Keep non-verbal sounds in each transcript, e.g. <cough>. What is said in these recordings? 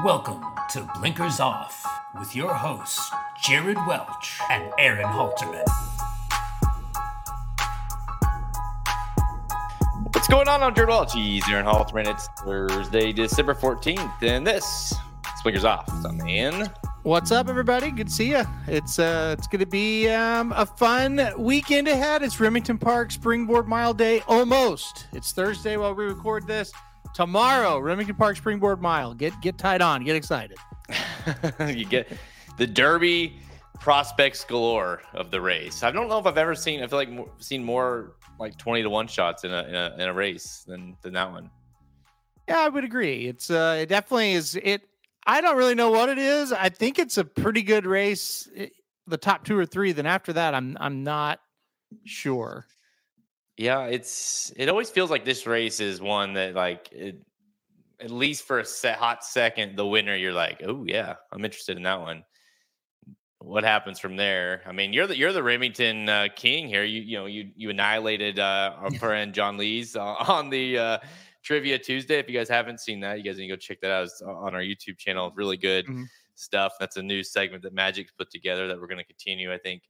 Welcome to Blinkers Off with your hosts, Jared Welch and Aaron Halterman. What's going on? I'm Jared Welch. He's Aaron Halterman. It's Thursday, December 14th, and this is Blinkers Off. I'm in. What's up, everybody? Good to see you. It's uh, it's going to be um, a fun weekend ahead. It's Remington Park Springboard Mile Day almost. It's Thursday while we record this. Tomorrow, Remington Park Springboard Mile. Get get tied on. Get excited. <laughs> you get the Derby prospects galore of the race. I don't know if I've ever seen. I feel like more, seen more like twenty to one shots in a, in a in a race than than that one. Yeah, I would agree. It's uh, it definitely is. It I don't really know what it is. I think it's a pretty good race. The top two or three. Then after that, I'm I'm not sure. Yeah, it's it always feels like this race is one that like it, at least for a set, hot second, the winner. You're like, oh yeah, I'm interested in that one. What happens from there? I mean, you're the you're the Remington uh, king here. You you know you you annihilated uh, our <laughs> friend John Lees uh, on the uh, Trivia Tuesday. If you guys haven't seen that, you guys need to go check that out. It's on our YouTube channel. Really good mm-hmm. Stuff. That's a new segment that Magic's put together that we're going to continue, I think,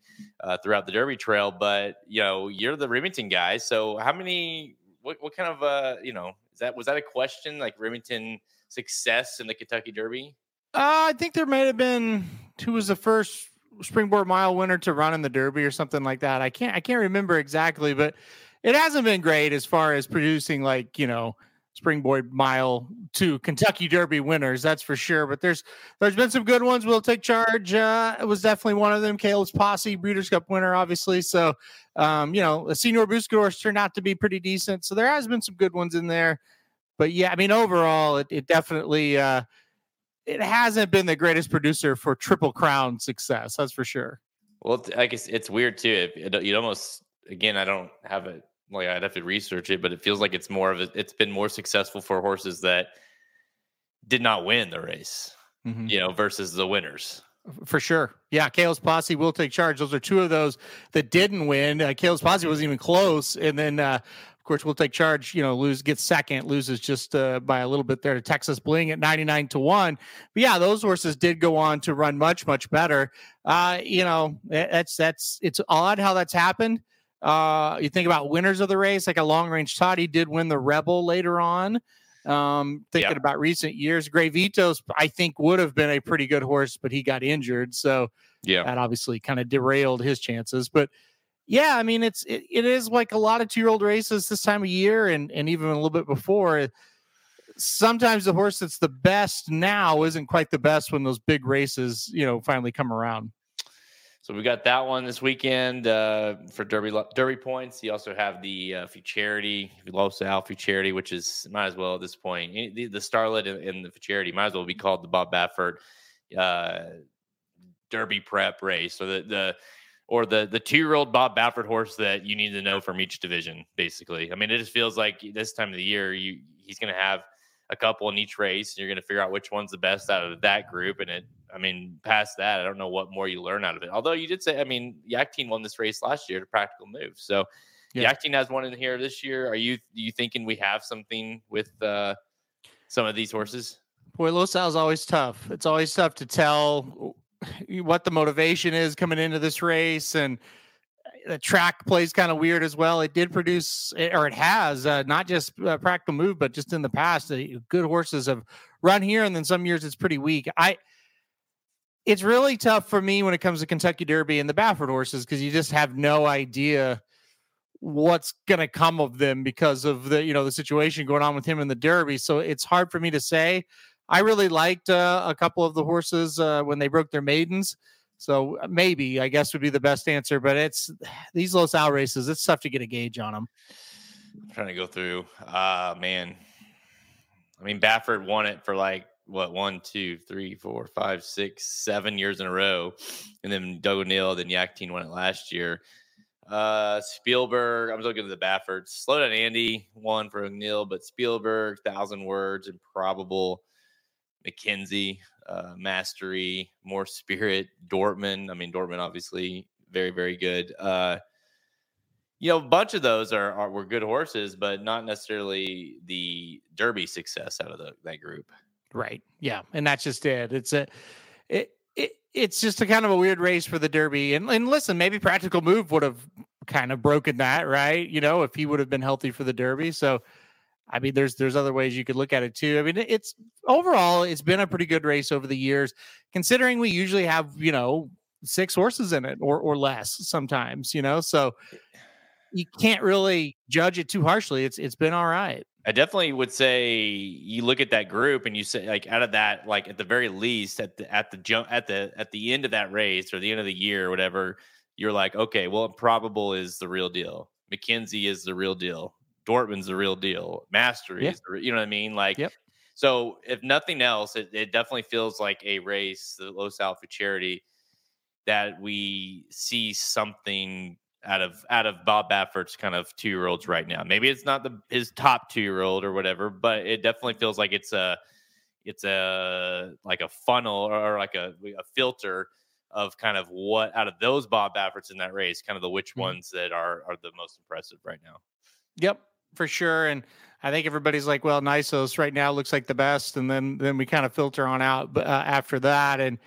uh, throughout the Derby Trail. But you know, you're the Remington guy. So how many? What, what kind of uh you know is that was that a question like Remington success in the Kentucky Derby? Uh, I think there may have been who was the first springboard mile winner to run in the Derby or something like that. I can't I can't remember exactly, but it hasn't been great as far as producing like you know springboard mile to Kentucky Derby winners, that's for sure. But there's there's been some good ones. Will Take Charge. Uh, it was definitely one of them. Caleb's Posse, Breeders' Cup winner, obviously. So, um, you know, a Senor Buscador's turned out to be pretty decent. So there has been some good ones in there. But yeah, I mean, overall, it, it definitely uh, it hasn't been the greatest producer for Triple Crown success. That's for sure. Well, I guess it's weird too. It, it almost again, I don't have it like I'd have to research it, but it feels like it's more of a, it's been more successful for horses that did not win the race, mm-hmm. you know, versus the winners. For sure. Yeah. Caleb's Posse will take charge. Those are two of those that didn't win. Uh, Caleb's Posse wasn't even close. And then, uh, of course, Will Take Charge. You know, lose gets second, loses just uh, by a little bit there to Texas Bling at 99 to 1. But yeah, those horses did go on to run much, much better. Uh, you know, that's, that's, it's odd how that's happened. Uh, you think about winners of the race, like a long range toddy did win the Rebel later on. Um, thinking yep. about recent years, Gravitos, I think would have been a pretty good horse, but he got injured, so yeah, that obviously kind of derailed his chances. But yeah, I mean, it's it, it is like a lot of two year old races this time of year, and and even a little bit before. Sometimes the horse that's the best now isn't quite the best when those big races, you know, finally come around. So we got that one this weekend uh, for Derby Derby points. You also have the uh, Futurity, Los Al Futurity, which is might as well at this point the, the Starlet and the Futurity might as well be called the Bob Baffert uh, Derby Prep race, or the the or the the two year old Bob Baffert horse that you need to know from each division. Basically, I mean, it just feels like this time of the year you he's going to have a couple in each race, and you're going to figure out which one's the best out of that group, and it I mean, past that, I don't know what more you learn out of it. Although you did say, I mean, Yakteen won this race last year to practical move. So yeah. Yakteen has one in here this year. Are you you thinking we have something with uh, some of these horses? Boy, Los is always tough. It's always tough to tell what the motivation is coming into this race and the track plays kind of weird as well. It did produce, or it has, uh, not just uh, practical move, but just in the past, uh, good horses have run here, and then some years it's pretty weak. I it's really tough for me when it comes to Kentucky Derby and the Baffert horses because you just have no idea what's going to come of them because of the you know the situation going on with him in the Derby. So it's hard for me to say. I really liked uh, a couple of the horses uh, when they broke their maidens. So uh, maybe I guess would be the best answer. But it's <sighs> these Los Al races. It's tough to get a gauge on them. I'm trying to go through. Uh, man. I mean, Baffert won it for like what one, two, three, four, five, six, seven years in a row, and then Doug O'Neill, then Yakteen won it last year. Uh, Spielberg, I'm looking at the Bafferts. Slow down, Andy won for O'Neill, but Spielberg, thousand words, improbable. McKinzie, uh, Mastery, Mor Spirit, Dortmund. I mean, Dortmund obviously very, very good. Uh, you know, a bunch of those are, are were good horses, but not necessarily the Derby success out of the, that group. Right. Yeah. And that's just it. It's a it, it it's just a kind of a weird race for the Derby. And and listen, maybe practical move would have kind of broken that, right? You know, if he would have been healthy for the Derby. So I mean, there's there's other ways you could look at it too. I mean, it's overall it's been a pretty good race over the years, considering we usually have you know six horses in it or or less sometimes. You know, so you can't really judge it too harshly. It's it's been all right. I definitely would say you look at that group and you say like out of that, like at the very least at the at the jump at the at the end of that race or the end of the year or whatever, you're like, okay, well, Improbable is the real deal. McKinzie is the real deal. Dortmund's the real deal. Mastery yeah. you know what I mean? Like, yep. so if nothing else, it, it definitely feels like a race, the Los Al Futurity, that we see something out of out of Bob Baffert's kind of two year olds right now. Maybe it's not the his top two year old or whatever, but it definitely feels like it's a it's a like a funnel or like a, a filter of kind of what out of those Bob Bafferts in that race, kind of the which mm-hmm. ones that are are the most impressive right now. Yep, for sure. And I think everybody's like, well, Nysos right now looks like the best, and then then we kind of filter on out uh, after that, and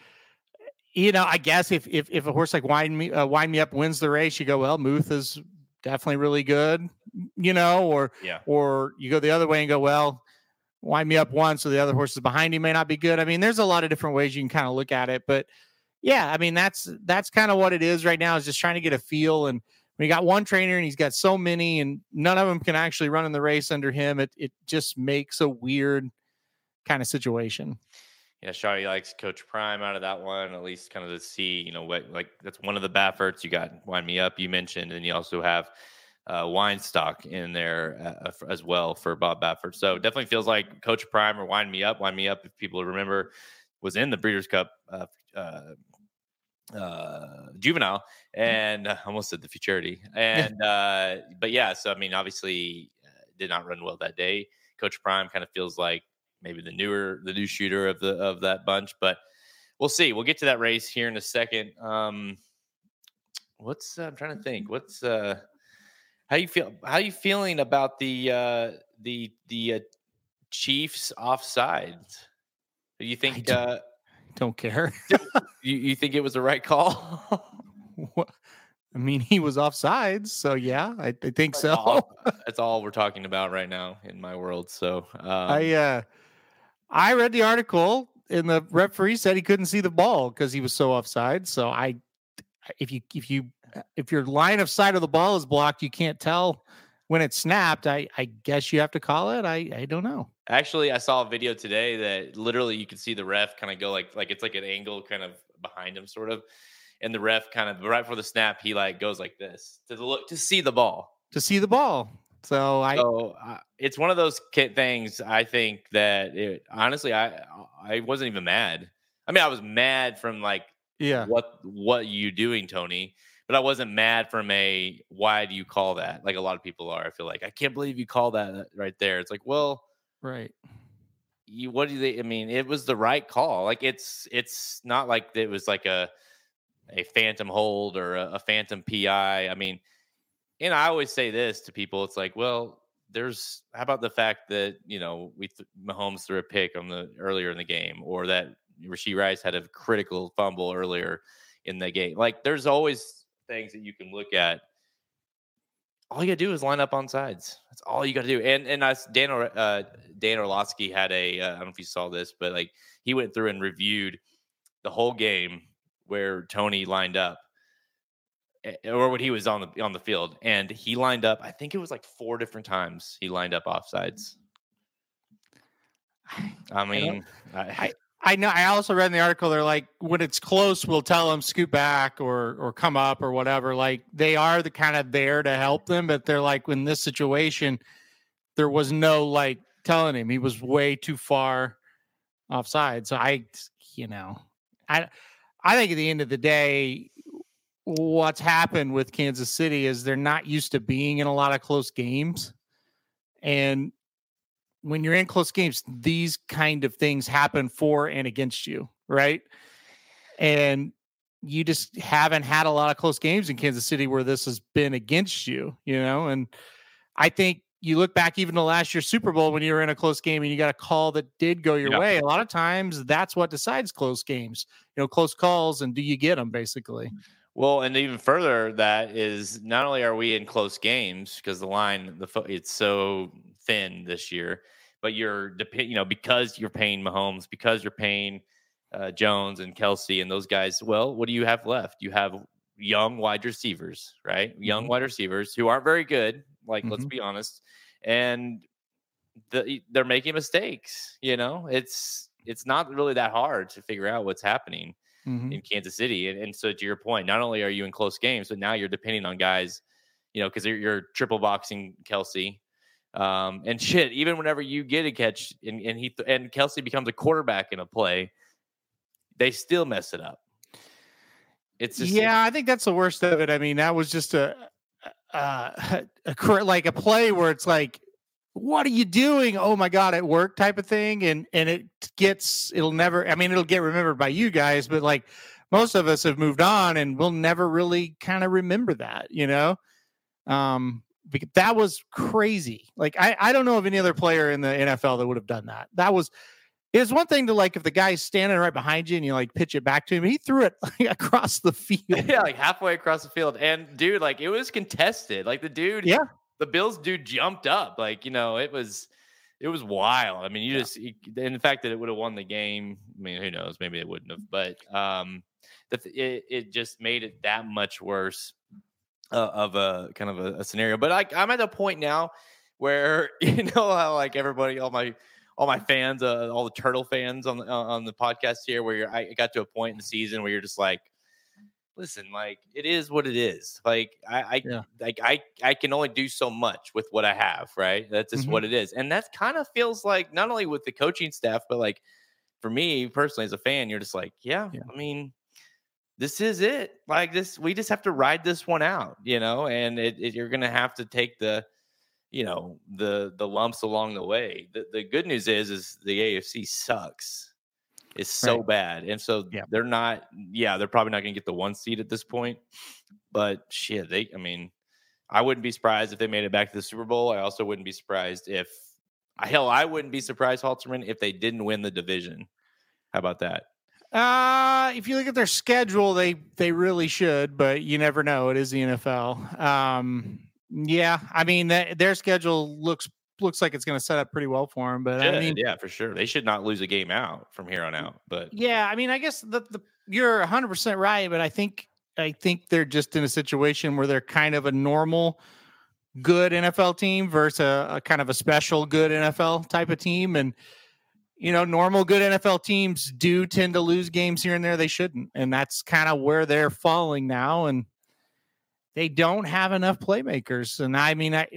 you know, I guess if if if a horse like Wine Me uh, Wine Me Up wins the race, you go, well, Muth is definitely really good, you know, or yeah, or you go the other way and go, well, Wine Me Up one, so the other horses behind him may not be good. I mean, there's a lot of different ways you can kind of look at it, but yeah, I mean that's that's kind of what it is right now is just trying to get a feel and we got one trainer and he's got so many and none of them can actually run in the race under him. It it just makes a weird kind of situation yeah, Shawty likes Coach Prime out of that one, at least kind of to see, you know, what like that's one of the Bafferts. You got Wine Me Up, you mentioned, and you also have uh, Weinstock in there uh as well for Bob Baffert. So definitely feels like Coach Prime or Wine Me Up. Wine Me Up, if people remember, was in the Breeders' Cup uh, uh, uh juvenile and uh, almost said the futurity and uh but yeah so i mean obviously uh, did not run well that day coach prime kind of feels like maybe the newer the new shooter of the of that bunch. But we'll see. We'll get to that race here in a second. Um, what's uh, I'm trying to think. What's uh, how you feel? How you feeling about the uh, the the uh, Chiefs offsides? Do you think? Uh, don't care. <laughs> <laughs> you you think it was the right call? I mean, he was offsides, so yeah, I, I think that's so. All, <laughs> that's all we're talking about right now in my world. So um, I uh I read the article and the referee said he couldn't see the ball because he was so offside. So I, if you if you if your line of sight of the ball is blocked, you can't tell when it snapped. I I guess you have to call it. I I don't know. Actually, I saw a video today that literally you could see the ref kind of go like like it's like an angle kind of behind him, sort of, and the ref kind of right before the snap, he like goes like this to the look to see the ball. To see the ball. So I, so, uh, it's one of those things. I think that it, honestly, I I wasn't even mad. I mean, I was mad from like, yeah, what what you doing, Tony? But I wasn't mad from a why do you call that? Like a lot of people are. I feel like I can't believe you call that right there. It's like, well, right. You what do they? I mean, it was the right call. Like it's it's not like it was like a a phantom hold or a, a phantom PI. I mean and I always say this to people: it's like, well, there's how about the fact that you know we th- Mahomes threw a pick on the earlier in the game, or that Rashee Rice had a critical fumble earlier in the game. Like, there's always things that you can look at. All you gotta do is line up on sides. That's all you gotta do. And and us Dan uh, Dan Orlovsky had a uh, I don't know if you saw this, but like he went through and reviewed the whole game where Tony lined up Eh, or when he was on the on the field, and he lined up. I think it was like four different times he lined up offsides. I mean, I, I, I know. I also read in the article they're like when it's close, we'll tell them scoot back or or come up or whatever. Like they are the kind of there to help them, but they're like in this situation, there was no like telling him he was way too far offside. So I, you know, I I think at the end of the day, what's happened with Kansas City is they're not used to being in a lot of close games. And when you're in close games, these kind of things happen for and against you, right? And you just haven't had a lot of close games in Kansas City where this has been against you, you know? And I think you look back even to last year's Super Bowl when you were in a close game and you got a call that did go your Yeah. way. A lot of times that's what decides close games. You know, close calls and do you get them basically? Well, and even further, that is not only are we in close games because the line, the it's so thin this year, but you're depend, you know, because you're paying Mahomes, because you're paying uh, Jones and Kelce and those guys. Well, what do you have left? You have young wide receivers, right? Young Mhm. wide receivers who aren't very good. Like, let's Mhm. be honest, and the, they're making mistakes. You know, it's it's not really that hard to figure out what's happening Mhm. in Kansas City. And, and so, to your point, not only are you in close games, but now you're depending on guys, you know, because you're, you're triple boxing Kelce. Um, and shit, even whenever you get a catch and, and he th- and Kelce becomes a quarterback in a play, they still mess it up. It's just yeah, I think that's the worst of it. I mean, that was just a, uh, a <laughs> like a play where it's like, what are you doing? Oh my god, at work type of thing, and and it gets it'll never. I mean, it'll get remembered by you guys, but like most of us have moved on, and we'll never really kind of remember that, you know. Um, that was crazy. Like I I don't know of any other player in the NFL that would have done that. That was. It's one thing to like if the guy's standing right behind you and you like pitch it back to him. He threw it <laughs> like, across the <laughs> field. yeah, like halfway across the field. And dude, like it was contested. Like the dude, Yeah. the Bills dude jumped up. Like, you know, it was it was wild. I mean, you just and the fact that it would have won the game, I mean, who knows? Maybe it wouldn't have, but um the, it, it just made it that much worse uh, of a kind of a, a scenario. But like I'm at a point now where <laughs> you know how like everybody, all my all my fans, uh, all the turtle fans on the uh, on the podcast here, where you're, I got to a point in the season where you're just like, listen, like it is what it is. Like I, I Yeah. like I, I can only do so much with what I have, right? That's just Mhm. what it is, and that kind of feels like not only with the coaching staff, but like for me personally as a fan, you're just like, yeah, Yeah. I mean. This is it. Like this, we just have to ride this one out, you know. And it, it, you're gonna have to take the, you know the the lumps along the way. The the good news is is the AFC sucks. It's so Right. bad, and so Yeah. they're not. Yeah, they're probably not going to get the one seed at this point. But shit, they. I mean, I wouldn't be surprised if they made it back to the Super Bowl. I also wouldn't be surprised if, hell, I wouldn't be surprised, Halterman, if they didn't win the division. How about that? Uh, if you look at their schedule, they they really should, but you never know. It is the NFL. Um, yeah, I mean that, their schedule looks looks like it's going to set up pretty well for them. But I mean, yeah, for sure. They should not lose a game out from here on out. But yeah, I mean, I guess the, the you're 100 percent right, but I think I think they're just in a situation where they're kind of a normal good NFL team versus a, a kind of a special good NFL type of team, and you know, normal good NFL teams do tend to lose games here and there they shouldn't, and that's kind of where they're falling now, and they don't have enough playmakers, and I mean, I.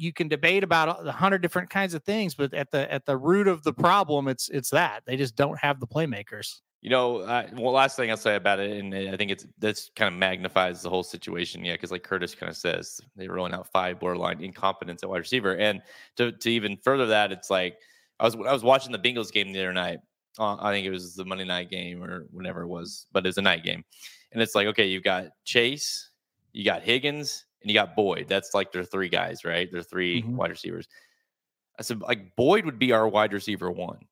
You can debate about a hundred different kinds of things, but at the at the root of the problem, it's it's that they just don't have the playmakers. You know, uh, well, last thing I'll say about it, and I think it's this kind of magnifies the whole situation, yeah, because like Curtis kind of says, they're rolling out five borderline incompetence at wide receiver, and to to even further that, it's like I was I was watching the Bengals game the other night. Uh, I think it was the Monday night game or whenever it was, but it was a night game, and it's like okay, you've got Chase, you got Higgins, and you got Boyd. That's like their three guys, right? They're 3 Mhm. wide receivers. I said like Boyd would be our wide receiver one.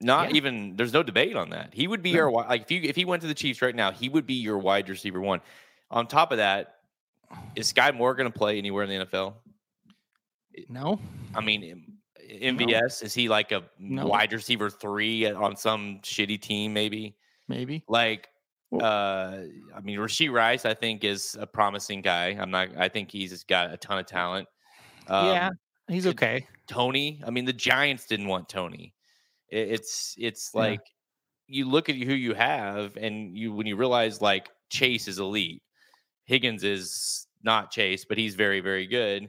Not Yeah. even there's no debate on that. He would be No. your wi- like if you if he went to the Chiefs right now, he would be your wide receiver one. On top of that, is Skyy Moore going to play anywhere in the NFL? No, I mean, MVS is he like a No. wide receiver three on some shitty team? Maybe maybe. like Well- uh I mean Rashee Rice I think is a promising guy. I'm not I think he's got a ton of talent. Um, yeah, he's okay. Tony. I mean, the Giants didn't want Tony. It, it's it's Yeah. like you look at who you have, and you when you realize like Chase is elite, Higgins is not Chase, but he's very very good.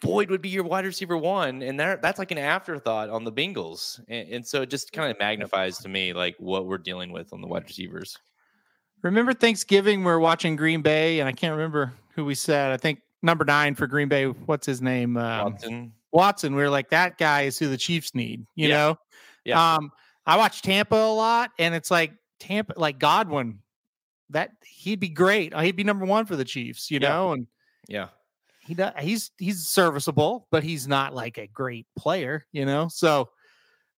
Boyd would be your wide receiver one, and that that's like an afterthought on the Bengals, and, and so it just kind of magnifies to me like what we're dealing with on the wide receivers. Remember Thanksgiving? We are watching Green Bay, and I can't remember who we said. I think number nine for Green Bay. What's his name? Um, Watson, Watson. We were like, that guy is who the Chiefs need. You Yeah. know. Yeah. Um, I watch Tampa a lot, and it's like Tampa, like Godwin. That he'd be great. He'd be number one for the Chiefs. You Yeah. know, and yeah. He does, he's he's serviceable, but he's not like a great player, you know. So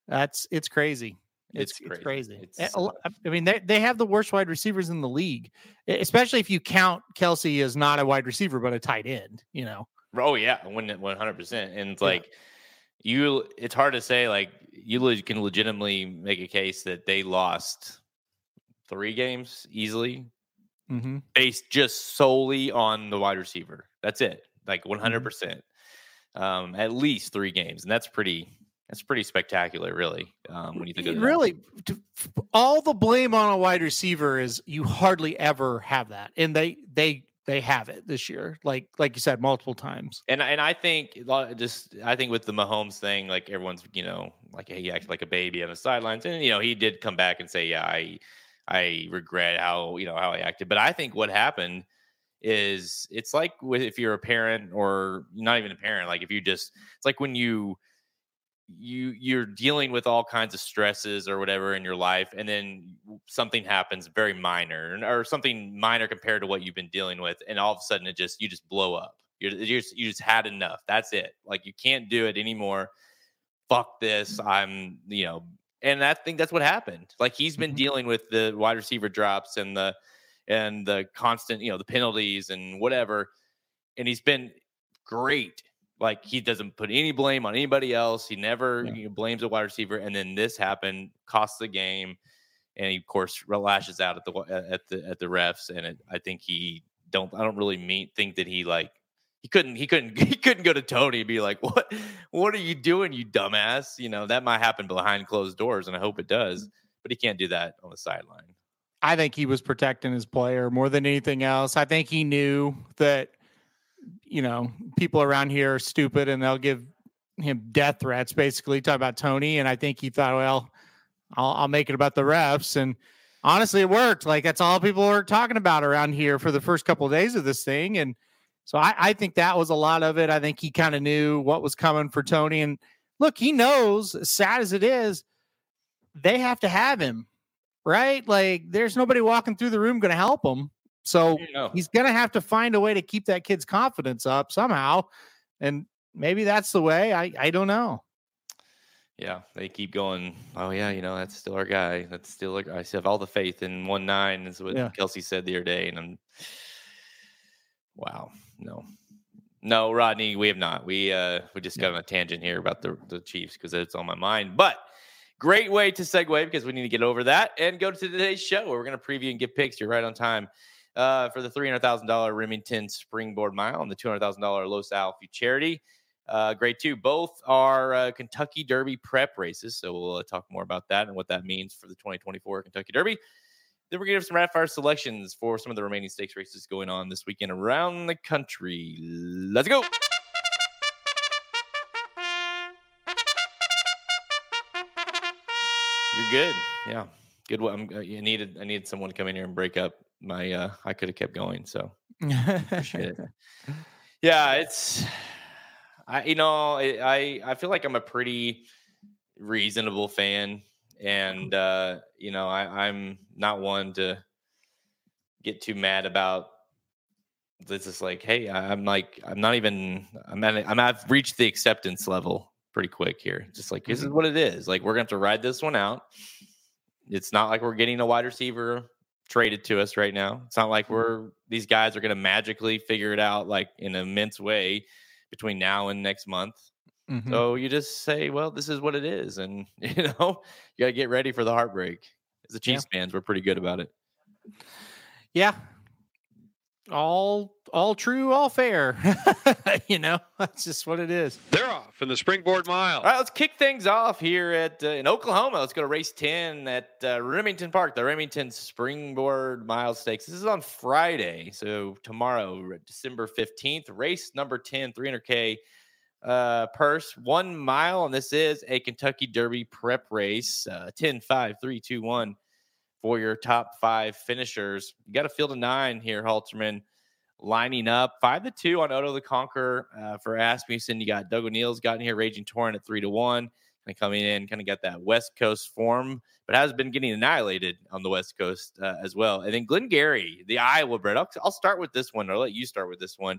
that's it's crazy. It's it's crazy. It's crazy. It's, I mean, they they have the worst wide receivers in the league, especially if you count Kelce as not a wide receiver but a tight end. You know. Oh yeah, one hundred percent. And it's like you, it's hard to say. Like you can legitimately make a case that they lost three games easily, mm-hmm. based just solely on the wide receiver. That's it. Like mm-hmm. percent. Um, at least three games, and that's pretty that's pretty spectacular, really. Um, when you think of really, to, all the blame on a wide receiver is you hardly ever have that, and they they they have it this year, like like you said, multiple times. And and I think just I think with the Mahomes thing, like everyone's you know like he acted like a baby on the sidelines, and you know he did come back and say, yeah, I I regret how you know how I acted, but I think what happened is it's like with if you're a parent or not even a parent, like if you just it's like when you you you're dealing with all kinds of stresses or whatever in your life and then something happens very minor or something minor compared to what you've been dealing with and all of a sudden it just you just blow up. You're, you're just, you just had enough. That's it. Like you can't do it anymore. Fuck this. I'm you know and i think that's what happened. Like he's been mm-hmm. dealing with the wide receiver drops and the and the constant you know the penalties and whatever and he's been great like he doesn't put any blame on anybody else. He never yeah. you know, blames a wide receiver. And then this happened, costs the game, and he of course lashes out at the at the at the refs. And it, I think he don't I don't really mean think that he like he couldn't he couldn't <laughs> he couldn't go to Tony and be like what what are you doing you dumbass you know that might happen behind closed doors and I hope it does mm. but he can't do that on the sideline. I think he was protecting his player more than anything else. I think he knew that you know, people around here are stupid and they'll give him death threats, basically talk about Tony. And I think he thought, well, I'll, I'll make it about the refs. And honestly, it worked. Like that's all people were talking about around here for the first couple of days of this thing. And so I, I think that was a lot of it. I think he kind of knew what was coming for Tony. And look, he knows, sad as it is, they have to have him, right? Like there's nobody walking through the room going to help him. So you know. he's going to have to find a way to keep that kid's confidence up somehow. And maybe that's the way. I, I don't know. Yeah, they keep going. Oh yeah, you know that's still our guy. That's still like I have all the faith in one nine is what yeah. Kelce said the other day, and I'm <sighs> wow, no, no, Rodney, we have not. We uh we just got on a tangent here about the the Chiefs because it's on my mind. But great way to segue because we need to get over that and go to today's show where we're going to preview and get picks. You're right on time uh, for the $300,000 Remington Springboard Mile and the $200,000 Los Al Futurity. Uh, grade two. Both are uh, Kentucky Derby prep races. So we'll uh, talk more about that and what that means for the 2024 Kentucky Derby. Then we're going to have some rapid fire selections for some of the remaining stakes races going on this weekend around the country. Let's go. You're good. Yeah. Good. I'm, uh, I needed I needed someone to come in here and break up my uh I could have kept going. So <laughs> appreciate it. Yeah, it's I you know I I feel like I'm a pretty reasonable fan, and uh, you know I I'm not one to get too mad about this. Is like, hey, I'm like I'm not even I'm at I'm I've reached the acceptance level pretty quick here. Just like this is mm-hmm. what it is. Like we're gonna have to ride this one out. It's not like we're getting a wide receiver traded to us right now. It's not like mm-hmm. we're these guys are going to magically figure it out like in an immense way between now and next month. Mm-hmm. So you just say, well, this is what it is, and <laughs> you know you got to get ready for the heartbreak. As the Chiefs yeah. fans, we're pretty good about it. Yeah, all all true, all fair. <laughs> you know, <laughs> that's just what it is. They're off in the springboard mile. All right, let's kick things off here at uh, in Oklahoma. Let's go to race ten at uh, Remington Park, the Remington Springboard Mile Stakes. This is on Friday, so tomorrow, December fifteenth. Race number 10, 300k uh, purse, one mile, and this is a Kentucky Derby prep race. Uh, 10, 5, 3, 2, 1 for your top five finishers. You got a field of nine here, Halterman, lining up five to two on Otto the Conqueror uh, for Asmussen. You got Doug O'Neill's gotten here, Raging Torrent at three to one, kind of coming in, kind of got that West Coast form, but has been getting annihilated on the West Coast uh, as well. And then Glenn Glengarry, the Iowa bred. I'll, I'll start with this one, or I'll let you start with this one.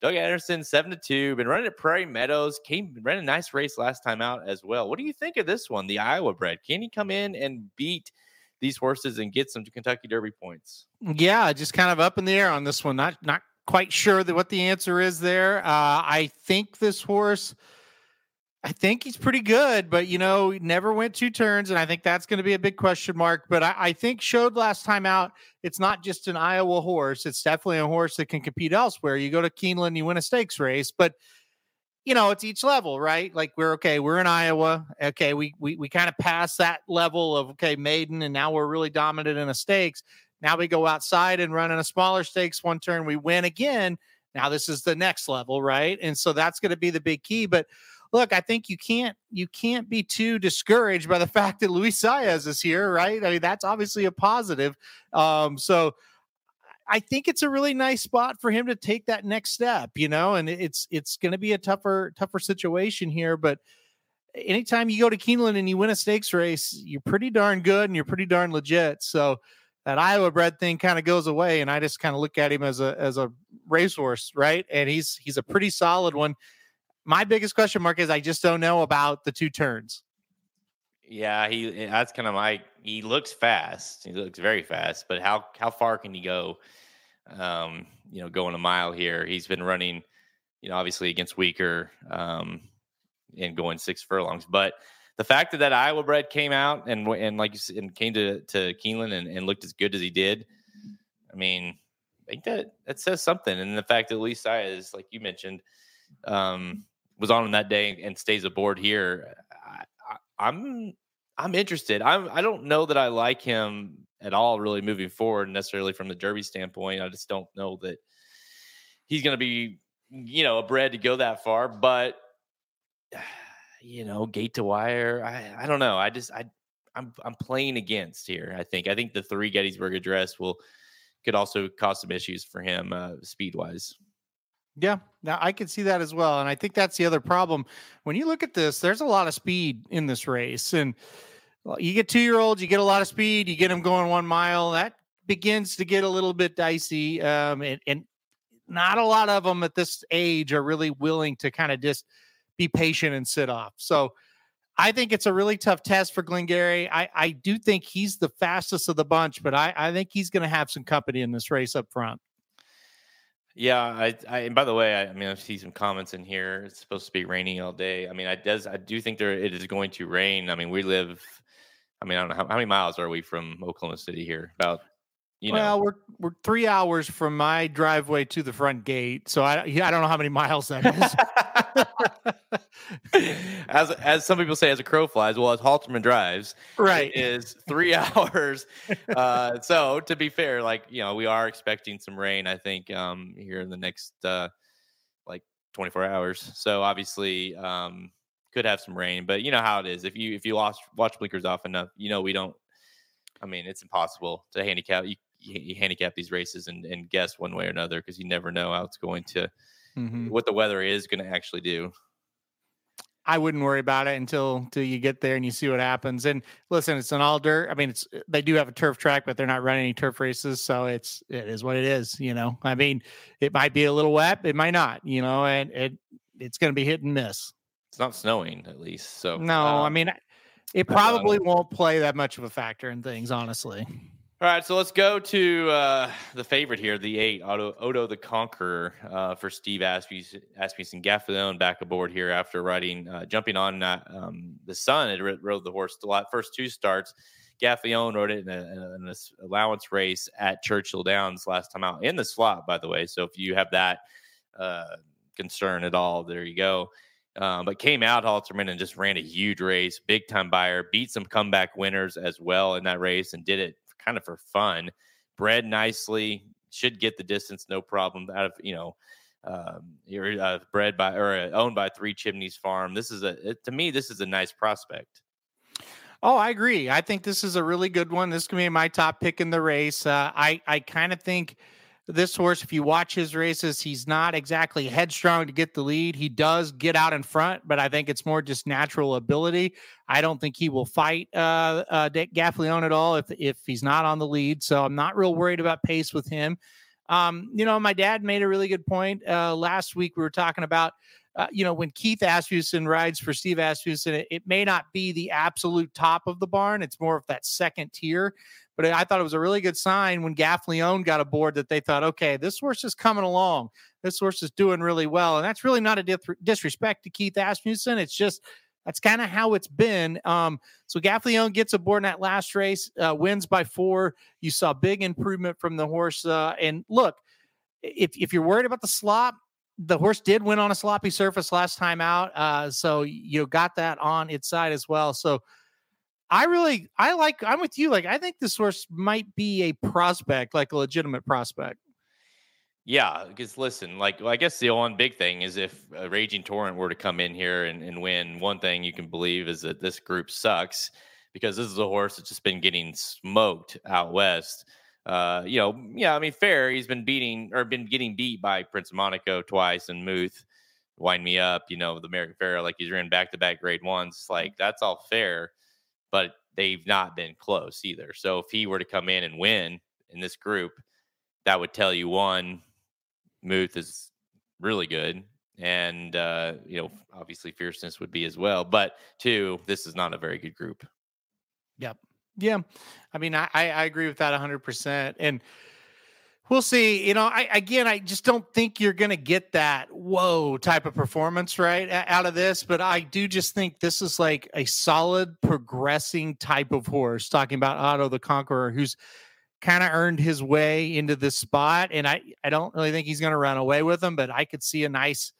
Doug Anderson, seven to two, been running at Prairie Meadows. Came ran a nice race last time out as well. What do you think of this one, the Iowa bred? Can he come in and beat these horses and get some Kentucky Derby points? Yeah, just kind of up in the air on this one. Not not quite sure that what the answer is there. Uh, I think this horse. I think he's pretty good, but you know, never went two turns, and I think that's going to be a big question mark. But I, I, think showed last time out, it's not just an Iowa horse; it's definitely a horse that can compete elsewhere. You go to Keeneland, you win a stakes race, but you know, it's each level, right? Like we're okay, we're in Iowa. Okay, we we we kind of passed that level of okay, maiden, and now we're really dominant in a stakes. Now we go outside and run in a smaller stakes one turn, we win again. Now this is the next level, right? And so that's going to be the big key. But look, I think you can't you can't be too discouraged by the <laughs> fact that Luis Saez is here, right? I mean, that's obviously a positive. Um, so I think it's a really nice spot for him to take that next step, you know, and it's it's going to be a tougher tougher situation here, but anytime you go to Keeneland and you win a stakes race, you're pretty darn good and you're pretty darn legit. So that Iowa bred thing kind of goes away, and I just kind of look at him as a as a racehorse, right? And he's he's a pretty solid one my biggest question mark is I just don't know about the two turns. Yeah, he eh, that's kind of my he looks fast. He looks very fast, but how how far can he go? Um, you know, going a mile here. He's been running, you know, obviously against weaker um and going six furlongs. But the fact that that Iowa bred came out and and like you said, and came to to Keeneland and, and looked as good as he did, I mean, I think that that says something. And the fact that Luis Saez like you mentioned, um, was on him that day and stays aboard here, I'm, I'm interested. I'm I don't know that I like him at all really moving forward necessarily from the Derby standpoint. I just don't know that he's going to be you know a bred to go that far. But <sighs> you know, gate to wire, I I don't know. I just I I'm I'm playing against here. I think I think the three Gettysburg Address will could also cause some issues for him uh, speed wise. Yeah, now I can see that as well. And I think that's the other problem. When you look at this, there's a lot of speed in this race. And you get two year olds, you get a lot of speed, you get them going one mile. That begins to get a little bit dicey. Um, and, and not a lot of them at this age are really willing to kind of just be patient and sit off. So I think it's a really tough test for Glengarry. I, I do think he's the fastest of the bunch, but I, I think he's going to have some company in this race up front. Yeah, I, I and by the way, I, I, mean I see some comments in here. It's supposed to be raining all day. I mean, I does I do think there it is going to rain. I mean, we live. I mean, I don't know how, how many miles are we from Oklahoma City here? About you well, know. we're we're three hours from my driveway to the front gate, so I I don't know how many miles that is. <laughs> as as some people say, as a crow flies, well, as Halterman drives, right, is three <laughs> hours. Uh, so to be fair, like you know, we are expecting some rain. I think um, here in the next uh, like 24 hours. So obviously, um, could have some rain, but you know how it is. If you if you lost watch blinkers off enough, you know we don't I mean, it's impossible to handicap. You you handicap these races and, and guess one way or another because you never know how it's going to mm-hmm. what the weather is going to actually do. I wouldn't worry about it until until you get there and you see what happens. And listen, it's an all dirt. I mean, it's they do have a turf track, but they're not running any turf races, so it's it is what it is. You know, I mean, it might be a little wet, it might not. You know, and it it's going to be hit and miss. It's not snowing at least, so no. Um, I mean, it probably won't play that much of a factor in things, honestly. All right, so let's go to uh, the favorite here, the eight, Otto, Otto the Conqueror uh, for Steve Asmussen Gaffalione back aboard here after riding, uh, jumping on um, the sun. It rode the horse a lot. First two starts, Gaffalione rode it in, a, in an allowance race at Churchill Downs last time out in the slot, by the way. So if you have that uh, concern at all, there you go. Um, but came out Halterman and just ran a huge race, big time buyer, beat some comeback winners as well in that race, and did it kind of for fun. Bred nicely, should get the distance no problem. Out of you know, um, you're uh, bred by or uh, owned by Three Chimneys Farm. This is a to me this is a nice prospect. Oh, I agree. I think this is a really good one. This can be my top pick in the race. Uh, I I kind of think this horse, if you watch his races, he's not exactly headstrong to get the lead. He does get out in front, but I think it's more just natural ability. I don't think he will fight uh, uh, Gaffalione at all if if he's not on the lead. So I'm not real worried about pace with him. Um, you know, my dad made a really good point uh, last week. We were talking about, uh, you know, when Keith Asmussen rides for Steve Asmussen, it, it may not be the absolute top of the barn. It's more of that second tier. But I thought it was a really good sign when Gaffalione got aboard that they thought, okay, this horse is coming along. This horse is doing really well. And that's really not a disrespect to Keith Asmussen. It's just that's kind of how it's been. Um, so Gaffalione gets aboard in that last race, uh, wins by four. You saw big improvement from the horse. Uh, and look, if, if you're worried about the slop, the horse did win on a sloppy surface last time out. Uh, so you got that on its side as well. So I really, I like, I'm with you. Like, I think this horse might be a prospect, like a legitimate prospect. Yeah, because listen, like well, I guess the one big thing is if a Raging Torrent were to come in here and, and win, one thing you can believe is that this group sucks because this is a horse that's just been getting smoked out west. Uh, you know, yeah, I mean, fair. He's been beating or been getting beat by Prince Monaco twice and Muth. Wine Me Up, you know, the American Pharoah, like he's ran back to back grade ones. Like that's all fair, but they've not been close either. So if he were to come in and win in this group, that would tell you one, Muth is really good. And, uh, you know, obviously fierceness would be as well. But two, this is not a very good group. Yep. Yeah. I mean, I, I agree with that 100%. And, We'll see. You know, I again, I just don't think you're going to get that whoa type of performance right out of this. But I do just think this is like a solid progressing type of horse. Talking about Otto the Conqueror, who's kind of earned his way into this spot. And I, I don't really think he's going to run away with them, but I could see a nice,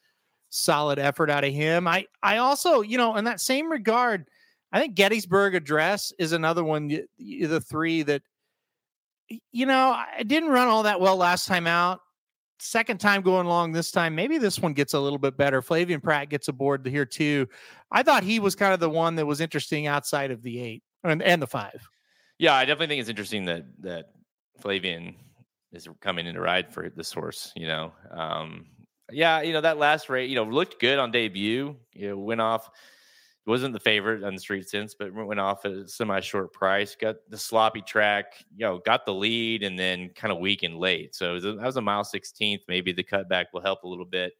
solid effort out of him. I, I also, you know, in that same regard, I think Gettysburg Address is another one, the three that, you know, I didn't run all that well last time out. Second time going along this time, maybe this one gets a little bit better. Flavien Prat gets aboard here too. I thought he was kind of the one that was interesting outside of the eight and, and the five. Yeah, I definitely think it's interesting that that Flavien is coming in to ride for this horse. You know, um, yeah, you know that last rate, you know, looked good on debut. You know, went off. Wasn't the favorite on the street since, but went off at a semi-short price. Got the sloppy track, you know, got the lead, and then kind of weakened late. So that was a mile sixteenth. Maybe the cutback will help a little bit.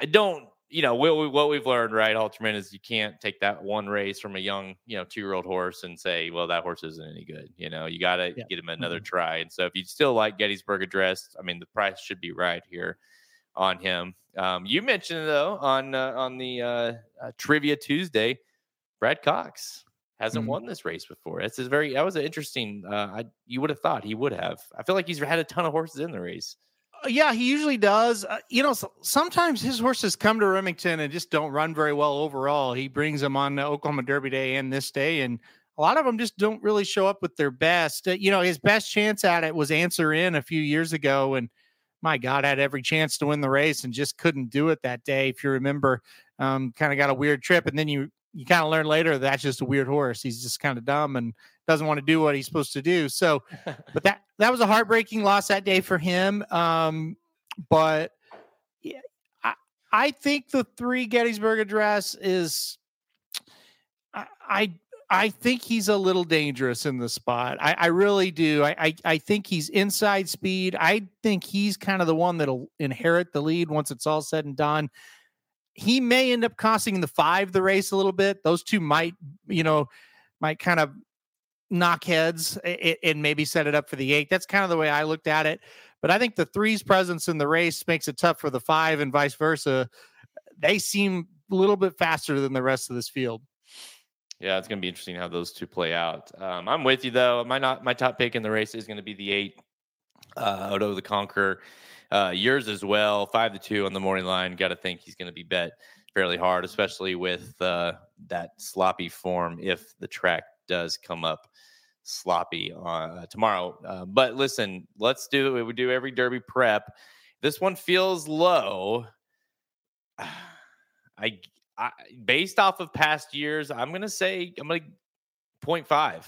I don't you know what, we, what we've learned, right, Halterman, is you can't take that one race from a young, you know, two year old horse and say, well, that horse isn't any good. You know, you got to yeah. get him another mm-hmm. try. And so if you still like Gettysburg Address, I mean, the price should be right here on him. Um, you mentioned though on uh, on the uh, uh, Trivia Tuesday, Brad Cox hasn't mm-hmm. won this race before. That's a very that was an interesting. Uh, I you would have thought he would have. I feel like he's had a ton of horses in the race. Uh, yeah, he usually does. Uh, you know, so, sometimes his horses come to Remington and just don't run very well overall. He brings them on the Oklahoma Derby Day and this day, and a lot of them just don't really show up with their best. Uh, you know, his best chance at it was Answer In a few years ago, and my God, had every chance to win the race and just couldn't do it that day. If you remember, um, kind of got a weird trip, and then you you kind of learn later that's just a weird horse. He's just kind of dumb and doesn't want to do what he's supposed to do. So, <laughs> but that that was a heartbreaking loss that day for him. Um, but yeah, I, I think the three Gettysburg Address is, I, I, I think he's a little dangerous in the spot. I, I really do. I, I, I think he's inside speed. I think he's kind of the one that'll inherit the lead once it's all said and done. He may end up costing the five the race a little bit. Those two might, you know, might kind of knock heads and maybe set it up for the eight. That's kind of the way I looked at it. But I think the three's presence in the race makes it tough for the five and vice versa. They seem a little bit faster than the rest of this field. Yeah, it's going to be interesting how those two play out. Um, I'm with you though. My not my top pick in the race is going to be the eight, uh, Otto the Conqueror. Uh, yours as well, five to two on the morning line. Got to think he's going to be bet fairly hard, especially with uh, that sloppy form if the track does come up sloppy uh, tomorrow. Uh, but listen, let's do it. We do every Derby prep. This one feels low. <sighs> I, I based off of past years, I'm gonna say I'm gonna 0. 0.5.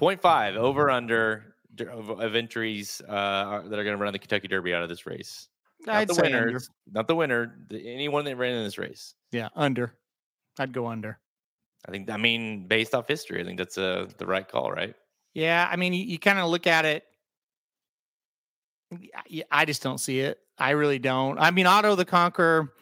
0.5 over under of, of entries uh, that are going to run the Kentucky Derby out of this race. Not I'd the winners, under. not the winner. The, anyone that ran in this race. Yeah, under. I'd go under. I think, I mean, based off history, I think that's a, uh, the right call, right? Yeah. I mean, you, you kind of look at it. I just don't see it. I really don't. I mean, Otto the Conqueror,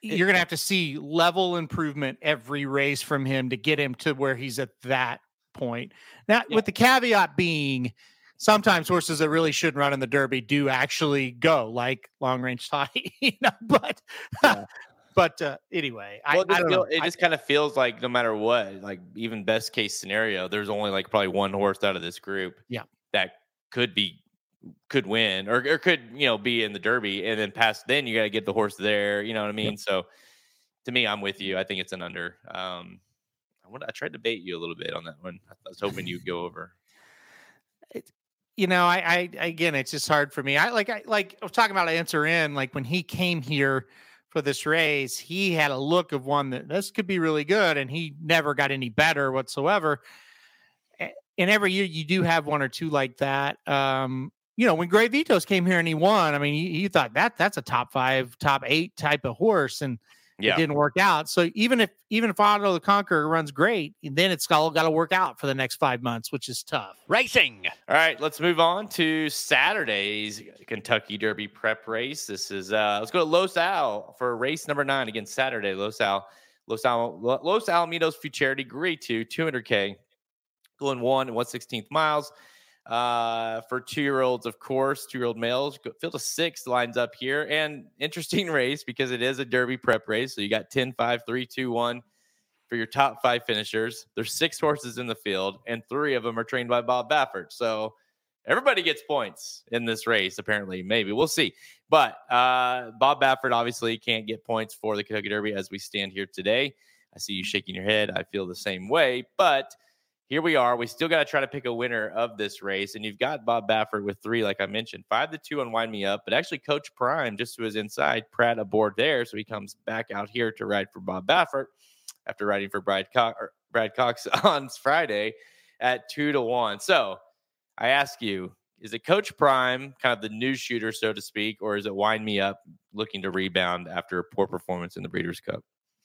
you're going to have to see level improvement every race from him to get him to where he's at that point. Now, yeah. with the caveat being, sometimes horses that really shouldn't run in the Derby do actually go, like Long Range Toddy, <laughs> you know. But yeah. <laughs> but uh, anyway, well, I, I, don't feel, know. It just kind of feels like no matter what, like even best case scenario, there's only like probably one horse out of this group, yeah, that could be could win or, or could you know be in the Derby, and then past then you got to get the horse there. You know what I mean? Yep. So to me, I'm with you. I think it's an under. Um, I, I tried to bait you a little bit on that one. I was hoping you'd go over. It, you know, I, I again, it's just hard for me. I like, I like I was talking about answer in like when he came here for this race, he had a look of one that this could be really good, and he never got any better whatsoever. And every year you do have one or two like that. Um, you know, when Great Vitos came here and he won, I mean, you, you thought that that's a top five, top eight type of horse, and yeah. it didn't work out. So even if even if Otto the Conqueror runs great, then it's all got to work out for the next five months, which is tough. Racing. All right, let's move on to Saturday's Kentucky Derby prep race. This is uh let's go to Los Al for race number nine against Saturday. Los Al, Los Al, Los Alamitos Futurity Grade Two, 200k, going one and one sixteenth miles. Uh, for two year olds, of course, two year old males. Field of six lines up here. And interesting <laughs> race because it is a Derby prep race. So you got 10, 5, 3, 2, 1 for your top five finishers. There's six horses in the field, and three of them are trained by Bob Baffert. So everybody gets points in this race, apparently. Maybe we'll see. But uh, Bob Baffert obviously can't get points for the Kentucky Derby as we stand here today. I see you shaking your head. I feel the same way. But here we are. We still got to try to pick a winner of this race. And you've got Bob Baffert with three, like I mentioned, five to two on Wine Me Up. But actually, Coach Prime just was inside, Prat aboard there. So he comes back out here to ride for Bob Baffert after riding for Brad, Co- Brad Cox <laughs> on Friday at two to one. So I ask you, is it Coach Prime, kind of the new shooter, so to speak, or is it Wine Me Up looking to rebound after a poor performance in the Breeders' Cup?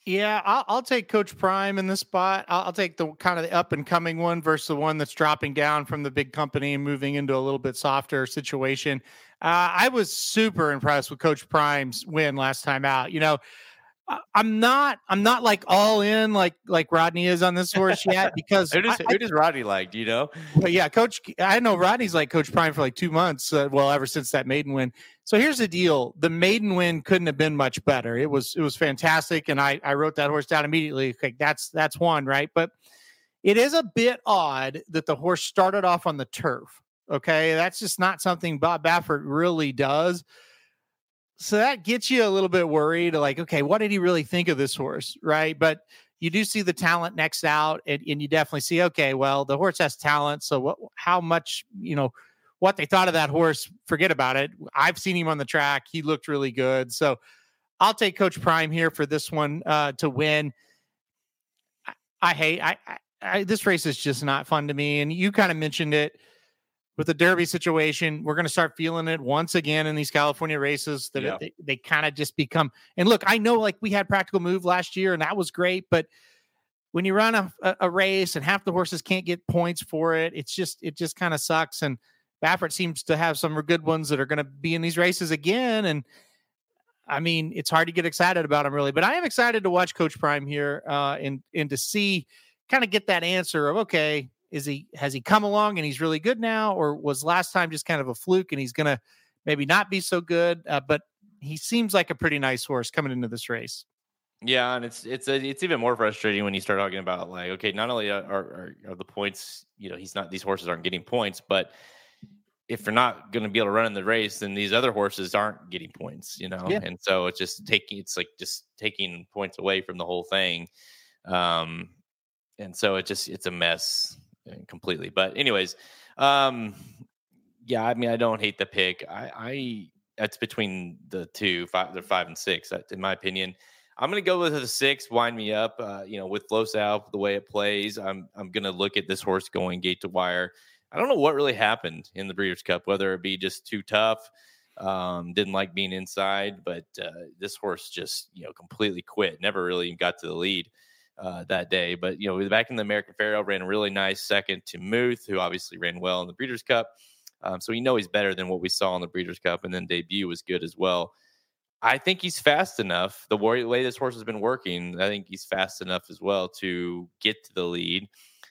Yeah, I'll, I'll, take Coach Prime in this spot. I'll, I'll, take the kind of the up and coming one versus the one that's dropping down from the big company and moving into a little bit softer situation. Uh, I was super impressed with Coach Prime's win last time out. You know, I'm not I'm not like all in like like Rodney is on this horse yet because who, does, I, who does Rodney like? Do you know? But yeah, Coach. I know Rodney's like Coach Prime for like two months. Uh, well, ever since that maiden win. So here's the deal: the maiden win couldn't have been much better. It was it was fantastic, and I I wrote that horse down immediately. Okay, that's that's one right, but it is a bit odd that the horse started off on the turf. Okay, that's just not something Bob Baffert really does so that gets you a little bit worried like okay what did he really think of this horse? Right? But you do see the talent next out and, and you definitely see okay well the horse has talent so what how much you know what they thought of that horse forget about it. I've seen him on the track. He looked really good. So i'll take coach prime here for this one uh, to win. I, I hate I, I this race is just not fun to me and you kind of mentioned it with the Derby situation, we're going to start feeling it once again in these California races that yeah. they, they kind of just become. And look, I know like we had practical move last year and that was great, but when you run a, a race and half the horses can't get points for it, it's just it just kind of sucks. And Baffert seems to have some good ones that are going to be in these races again. And I mean, it's hard to get excited about them really, but I am excited to watch Coach Prime here uh, and and to see kind of get that answer of okay, is he has he come along and he's really good now, or was last time just kind of a fluke and he's gonna maybe not be so good? Uh, but he seems like a pretty nice horse coming into this race. Yeah, and it's it's a, it's even more frustrating when you start talking about like, okay, not only are, are, are the points, you know, he's not these horses aren't getting points, but if you're not going to be able to run in the race, then these other horses aren't getting points, you know. Yeah. And so it's just taking it's like just taking points away from the whole thing. Um, and so it just it's a mess completely. But anyways, um, yeah, I mean, I don't hate the pick. I, I that's between the two, five, they're five and six, in my opinion. I'm gonna go with the six. Wine Me Up. Uh, you know, with Los Al, the way it plays, I'm I'm gonna look at this horse going gate to wire. I don't know what really happened in the Breeders' Cup, whether it be just too tough, um, didn't like being inside, but uh, this horse just you know completely quit. Never really got to the lead uh, that day. But you know, back in the American Pharoah, ran a really nice second to Muth, who obviously ran well in the Breeders' Cup. Um, so we know he's better than what we saw in the Breeders' Cup, and then debut was good as well. I think he's fast enough. The way this horse has been working, I think he's fast enough as well to get to the lead.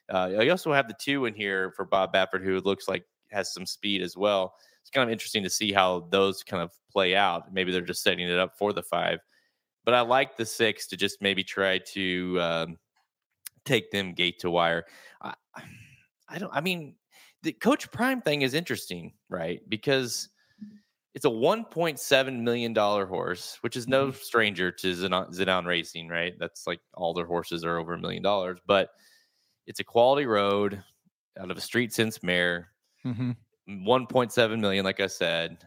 Uh, I also have the two in here for Bob Baffert, who looks like has some speed as well. It's kind of interesting to see how those kind of play out. Maybe they're just setting it up for the five, but I like the six to just maybe try to um, take them gate to wire. I, I don't. I mean, the Coach Prime thing is interesting, right? Because it's a 1.7 million dollar horse, which is no mm-hmm. stranger to Zedan Racing, right? That's like all their horses are over a million dollars, but it's a Quality Road out of a Street Sense mare. Mm-hmm. 1.7 million, like I said,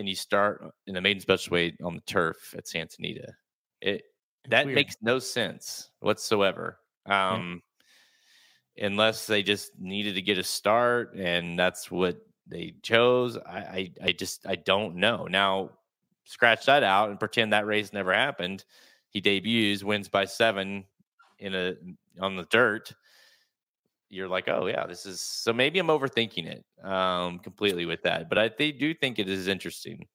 and you start in the maiden special weight on the turf at Santa Anita. It that weird. makes no sense whatsoever. Um, yeah. unless they just needed to get a start, and that's what they chose. I, I, I just I don't know. Now, scratch that out and pretend that race never happened. He debuts, wins by seven in a on the dirt you're like, oh yeah, this is so maybe I'm overthinking it um, completely with that, but I they do think it is interesting.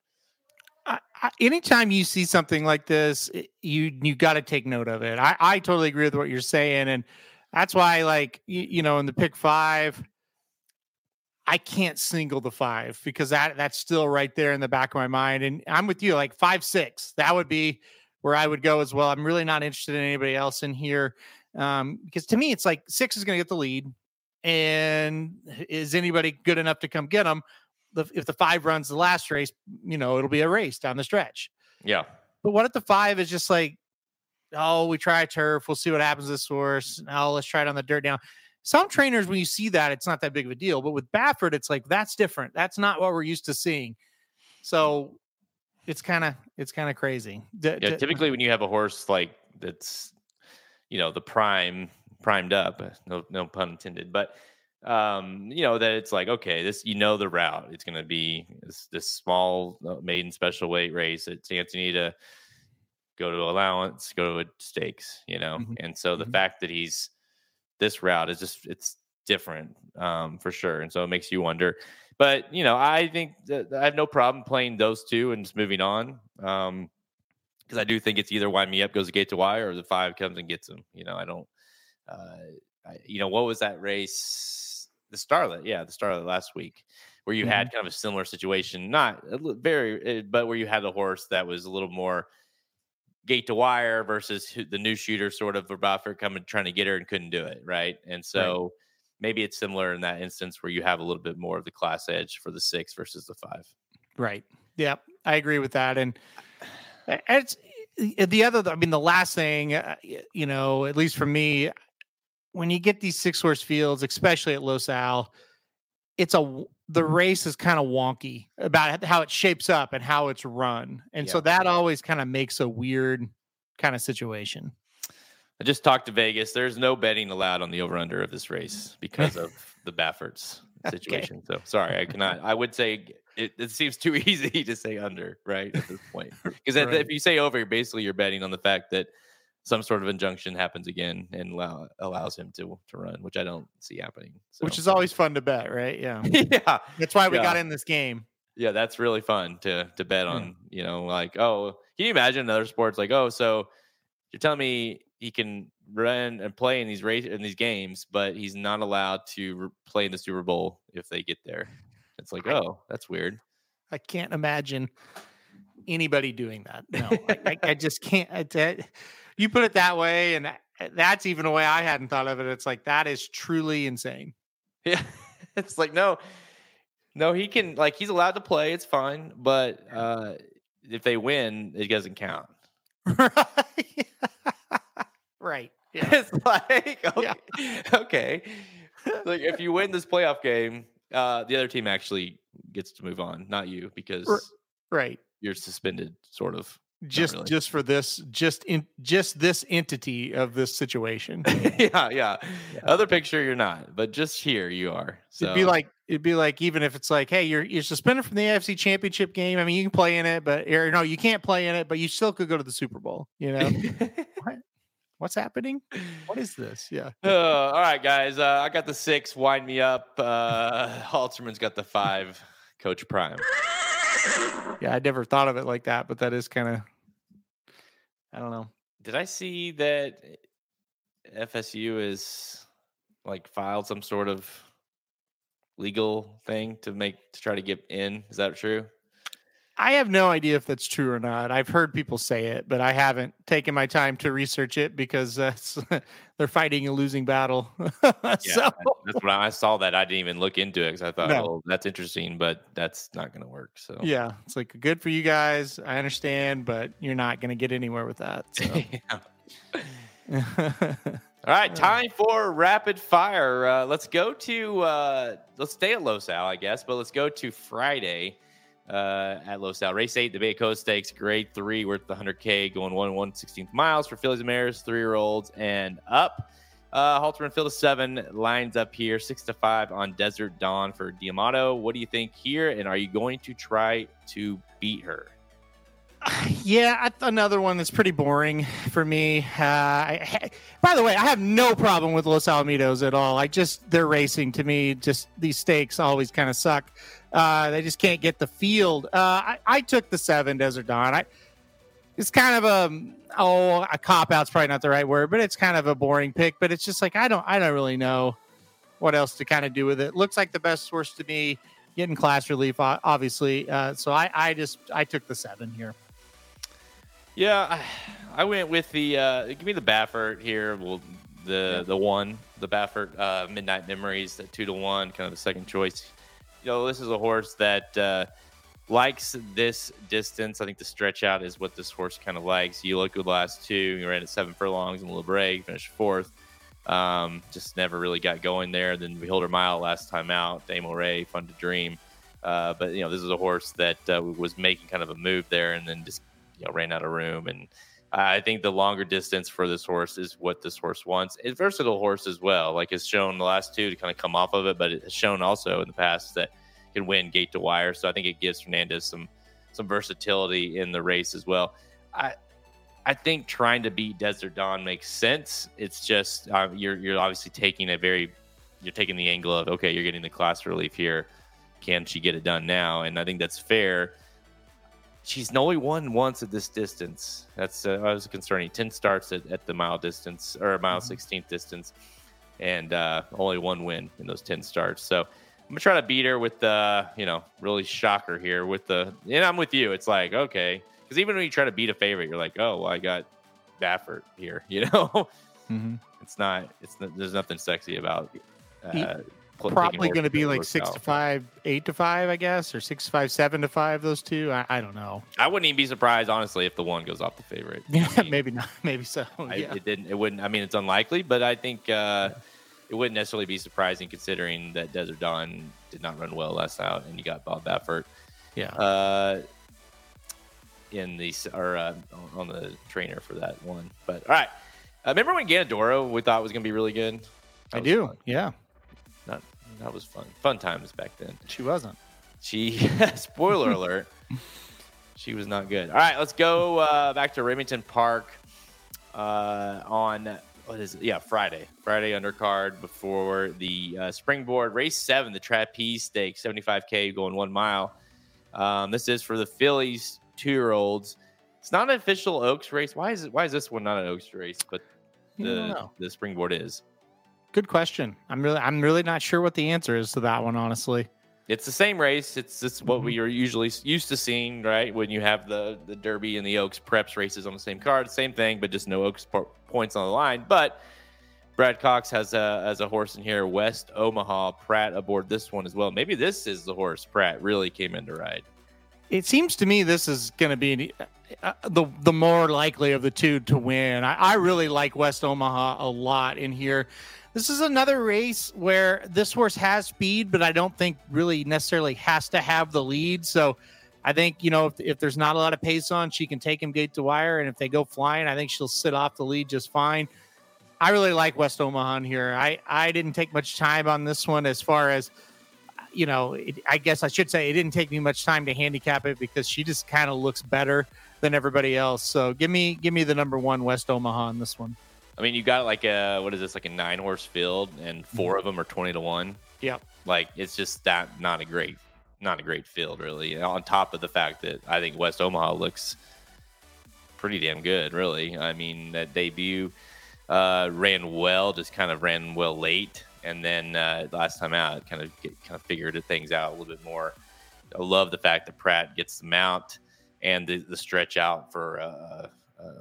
I, I, anytime you see something like this, you you got to take note of it. I I totally agree with what you're saying, and that's why like you, you know in the pick five, I can't single the five because that that's still right there in the back of my mind, and I'm with you. Like five six, that would be where I would go as well. I'm really not interested in anybody else in here. Um, because to me, it's like six is going to get the lead, and is anybody good enough to come get them? If the five runs the last race, you know it'll be a race down the stretch. Yeah. But what if the five is just like, oh, we try turf, we'll see what happens to this horse. Oh, let's try it on the dirt now. Some trainers, when you see that, it's not that big of a deal. But with Baffert, it's like that's different. That's not what we're used to seeing. So it's kind of it's kind of crazy. D- yeah, typically when you have a horse like that's you know the prime primed up uh, no no pun intended but um you know that it's like okay this you know the route. It's going to be this, this small uh, maiden special weight race at Santa Anita go to allowance go to stakes you know? Mm-hmm. and so the mm-hmm. fact that he's this route is just it's different um for sure. And so it makes you wonder. But you know i think i have no problem playing those two and just moving on. Um because I do think it's either Wine Me Up goes gate to wire or the five comes and gets him. You know, I don't. Uh, I, you know, what was that race? The Starlet, yeah, the Starlet last week, where you mm-hmm. had kind of a similar situation, not very, eh, but where you had a horse that was a little more gate to wire versus the new shooter, sort of Baffert coming trying to get her and couldn't do it, right? And so. Right. Maybe it's similar in that instance where you have a little bit more of the class edge for the six versus the five. Right. Yeah, I agree with that. And it's the other. I mean, the last thing, uh, you know, at least for me, when you get these six horse fields, especially at Los Al, it's a the mm-hmm. race is kind of wonky about how it shapes up and how it's run, and yeah. so that always kind of makes a weird kind of situation. I just talked to Vegas. There's no betting allowed on the over under of this race because of the Bafferts situation. Okay. So sorry, I cannot. I would say it, it, seems too <laughs> easy to say under, right? At this point, <laughs> because right. if you say over, basically you're betting on the fact that some sort of injunction happens again and allow, allows him to to run, which I don't see happening. So. Which is always fun to bet, right? Yeah, <laughs> yeah. That's why we yeah. got in this game. Yeah, that's really fun to to bet hmm. on. Yeah. You know, like oh, can you imagine another sports like oh, so you're telling me he can run and play in these race in these games, but he's not allowed to re- play in the Super Bowl if they get there. It's like, oh, that's weird. I can't imagine anybody doing that. No, I, I, I, <laughs> just can't. I, you put it that way, and that's even a way I hadn't thought of it. It's like that is truly insane. Yeah, <laughs> it's like no, no, he can like he's allowed to play. It's fine, but uh if they win, it doesn't count. <laughs> right. Right. <laughs> Yeah. It's like okay, yeah. okay. like if you win this playoff game, uh, the other team actually gets to move on, not you, because right you're suspended, sort of. Just really. just for this, just in just this entity of this situation. <laughs> yeah, yeah, yeah. Other picture, you're not, but just here you are. So. It'd be like it'd be like even if it's like, hey, you're you're suspended from the AFC Championship game. I mean, you can play in it, but or no, you can't play in it, but you still could go to the Super Bowl. You know, why, <laughs> What's happening? What is this? Yeah. Uh, <laughs> all right, guys. Uh, I got the six. Wine Me Up. Uh, <laughs> Halterman's got the five. Coach Prime. Yeah, I never thought of it like that, but that is kind of. I don't know. Did I see that FSU is like filed some sort of legal thing to make to try to get in? Is that true? I have no idea if that's true or not. I've heard people say it, but I haven't taken my time to research it because uh, <laughs> they're fighting a losing battle. <laughs> yeah, so that's what I, I, saw. That I didn't even look into it because I thought, no. well, that's interesting, but that's not going to work. So yeah, it's like good for you guys. I understand, but you're not going to get anywhere with that. <laughs> So. All right, time for rapid fire. Uh, let's go to uh, let's stay at Los Al, I guess, but let's go to Friday uh, at Los Al. Race eight, the Bayakoa Stakes, grade three, worth the 100K, going 1 1 16th miles for fillies and mares, three year olds and up. Uh, Halterman field of seven lines up here, six to five on Desert Dawn for D'Amato. What do you think here? And are you going to try to beat her? <sighs> Yeah, another one that's pretty boring for me. Uh, I, by the way, I have no problem with Los Alamitos at all. I just they're racing to me. Just these stakes always kind of suck. Uh, they just can't get the field. Uh, I, I, took the seven Desert Dawn. I, it's kind of a oh a cop out's probably not the right word, but it's kind of a boring pick. But it's just like I don't I don't really know what else to kind of do with it. Looks like the best source to me getting class relief, obviously. Uh, so I I just I took the seven here. Yeah, I, I went with the uh, give me the Baffert here. Well, the yeah. the one, the Baffert uh, Midnight Memories, the two to one, kind of the second choice. You know, this is a horse that uh, likes this distance. I think the stretch out is what this horse kind of likes. You look at last two, you ran at seven furlongs in break, finished fourth. Um, just never really got going there. Then Beholder Mile last time out, Dame Ray, Fun to Dream. Uh, but you know, this is a horse that uh, was making kind of a move there, and then just you know ran out of room. And I think the longer distance for this horse is what this horse wants. It's versatile horse as well. Like it's shown the last two to kind of come off of it, but it has shown also in the past that can win gate to wire. So I think it gives Fernandez some some versatility in the race as well. I I think trying to beat Desert Dawn makes sense. It's just uh, you're you're obviously taking a very you're taking the angle of okay, you're getting the class relief here. Can she get it done now? And I think that's fair she's only won once at this distance. That's uh, was concerning. Ten starts at, at the mile distance or mile 16th mm-hmm. distance, and uh, only one win in those ten starts. So I'm gonna try to beat her with the you know really shocker here with the. And I'm with you. It's like okay, because even when you try to beat a favorite, you're like, oh, well, I got Baffert here. <laughs> You know, mm-hmm. it's not. It's there's nothing sexy about. Uh, probably going to be like six to five, eight to five, I guess, or six to five, seven to five. Those two, I, I don't know. I wouldn't even be surprised, honestly, if the one goes off the favorite. <laughs> Yeah, I mean, maybe not, <laughs> maybe so. I, yeah. It didn't. It wouldn't. I mean, it's unlikely, but I think uh, yeah. it wouldn't necessarily be surprising considering that Desert Dawn did not run well last out, and you got Bob Baffert. Yeah. Uh, in the or uh, on the trainer for that one, but all right. Uh, remember when Ganadoro we thought was going to be really good? That I do. Fun. Yeah. Not that was fun. Fun times back then. She wasn't. She, <laughs> spoiler alert, she was not good. All right, let's go uh, back to Remington Park uh, on what is it? Yeah, Friday. Friday undercard before the uh, springboard race seven, the trapeze stake, 75K going one mile. Um, this is for the fillies two year olds. It's not an official Oaks race. Why is it? Why is this one not an Oaks race? But the the springboard is. Good question. I'm really I'm really not sure what the answer is to that one, honestly. It's the same race. It's it's what we are usually used to seeing, right? When you have the the Derby and the Oaks Preps races on the same card, same thing, but just no Oaks points on the line. But Brad Cox has a as a horse in here, West Omaha Prat aboard this one as well. Maybe this is the horse Prat really came in to ride. It seems to me this is going to be uh, the the more likely of the two to win. I, I really like West Omaha a lot in here. This is another race where this horse has speed, but I don't think really necessarily has to have the lead. So I think, you know, if, if there's not a lot of pace on, she can take him gate to wire. And if they go flying, I think she'll sit off the lead just fine. I really like West Omaha here. I, I didn't take much time on this one as far as, you know, it, I guess I should say it didn't take me much time to handicap it because she just kind of looks better than everybody else. So give me give me the number one West Omaha on this one. I mean, you got like a what is this like a nine horse field, and Mm-hmm. 4 of them are twenty to one. Yeah, Like it's just that not a great, not a great field really. On top of the fact that I think West Omaha looks pretty damn good, really. I mean, that debut uh, ran well, just kind of ran well late, and then uh, last time out, kind of get, kind of figured things out a little bit more. I love the fact that Prat gets the mount and the, the stretch out for uh,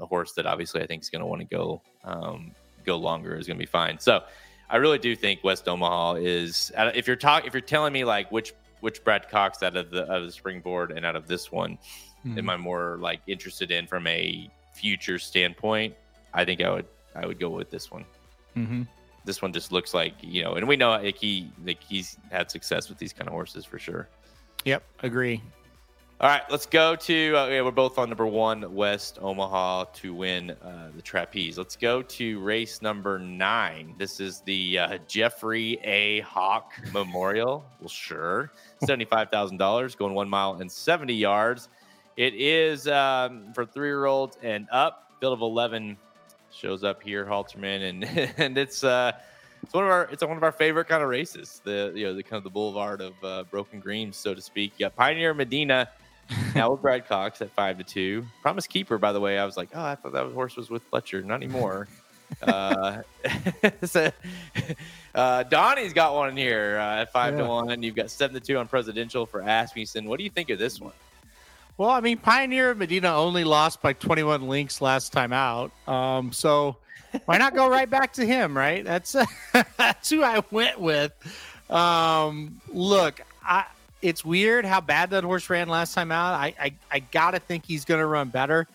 a horse that obviously I think is going to want to go um, go longer is going to be fine. So I really do think West Omaha is. If you're talking, if you're telling me like which which Brad Cox out of the out of the springboard and out of this one, Mhm. am I more like interested in from a future standpoint? I think I would I would go with this one. Mm-hmm. This one just looks like you know, and we know like he like he's had success with these kind of horses for sure. Yep. Agree. All right, let's go to. Uh, yeah, we're both on number one, West Omaha to win uh, the trapeze. Let's go to race number nine. This is the uh, Jeffrey A. Hawk Memorial. Well, sure, seventy-five thousand dollars, going one mile and seventy yards. It is um, for three-year-olds and up. Field of eleven shows up here, Halterman, and <laughs> and it's uh, it's one of our it's one of our favorite kind of races. The you know the kind of the boulevard of uh, broken greens, so to speak. You got Pioneer Medina <laughs> now with Brad Cox at five to two. Promise Keeper, by the way, I was like, oh, I thought that horse was with Fletcher. Not anymore. <laughs> uh, <laughs> so, uh, Donnie's got one in here uh, at five to one. You've got seven to two on Presidential for Asmussen. What do you think of this one? Well, I mean, Pioneer of Medina only lost by 21 links last time out. Um, so why not go right back to him, right? That's that's who I went with. Um, look, I it's weird how bad that horse ran last time out. I I, I gotta think he's gonna run better.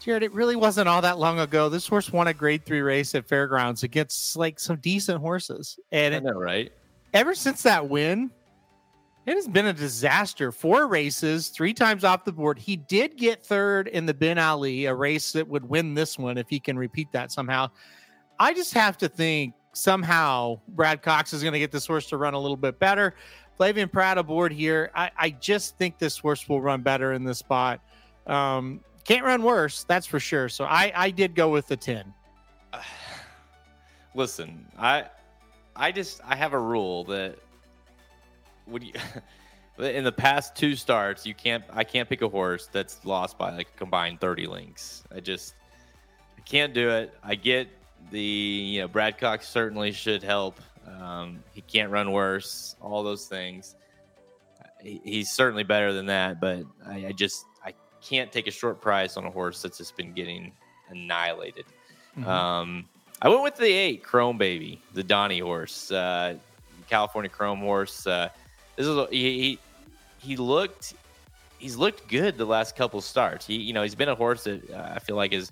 Jared, it really wasn't all that long ago. This horse won a grade three race at Fairgrounds against like some decent horses. And I know, right? ever since that win, it has been a disaster. Four races, three times off the board. He did get third in the Ben Ali, a race that would win this one if he can repeat that somehow. I just have to think somehow Brad Cox is going to get this horse to run a little bit better. Flavien Prat aboard here. I, I just think this horse will run better in this spot. Um, can't run worse, that's for sure. So I, I did go with the 10. <sighs> Listen, I I just I have a rule that when you <laughs> in the past two starts, you can't I can't pick a horse that's lost by like a combined 30 links. I just I can't do it. I get the you know Brad Cox certainly should help. Um, he can't run worse. All those things. He, he's certainly better than that, but I, I just I can't take a short price on a horse that's just been getting annihilated. Mhm. Um, I went with the eight Chrome Baby, the Donnie horse, uh, California Chrome horse. Uh, this is a- he, he he looked he's looked good the last couple starts. He you know he's been a horse that uh, I feel like has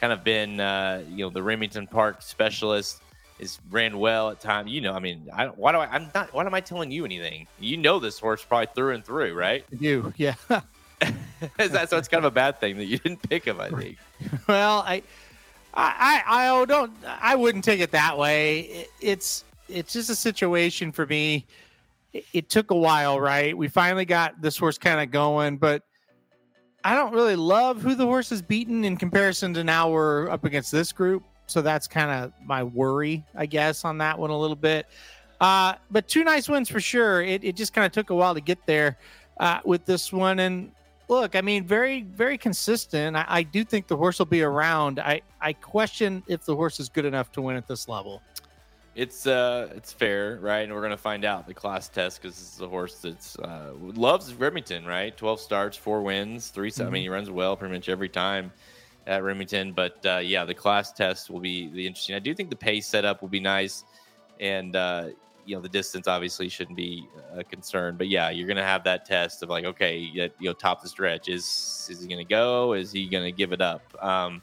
kind of been uh, you know the Remington Park specialist. Is ran well at times. You know, I mean, I why do I? I'm not. Why am I telling you anything? You know this horse probably through and through, right? you, yeah. <laughs> Is that so? It's kind of a bad thing that you didn't pick him. I think. <laughs> well, I, I, I, I oh, don't, I wouldn't take it that way. It, it's, it's just a situation for me. It, it took a while, right? We finally got this horse kind of going, but I don't really love who the horse has beaten in comparison to now we're up against this group. So that's kind of my worry, I guess, on that one a little bit. Uh, but two nice wins for sure. It, it just kind of took a while to get there uh, with this one. And look, I mean, very, very consistent. I, I do think the horse will be around. I, I question if the horse is good enough to win at this level. It's uh, it's fair, right? And we're gonna find out the class test because this is a horse that's uh, loves Remington, right? Twelve starts, four wins, 3 I mean, he runs well pretty much every time at Remington. But uh, yeah, the class test will be the interesting. I do think the pace setup will be nice, and uh, you know the distance obviously shouldn't be a concern. But yeah, you're gonna have that test of like, okay, you know, top the stretch is is he gonna go? Is he gonna give it up? Um,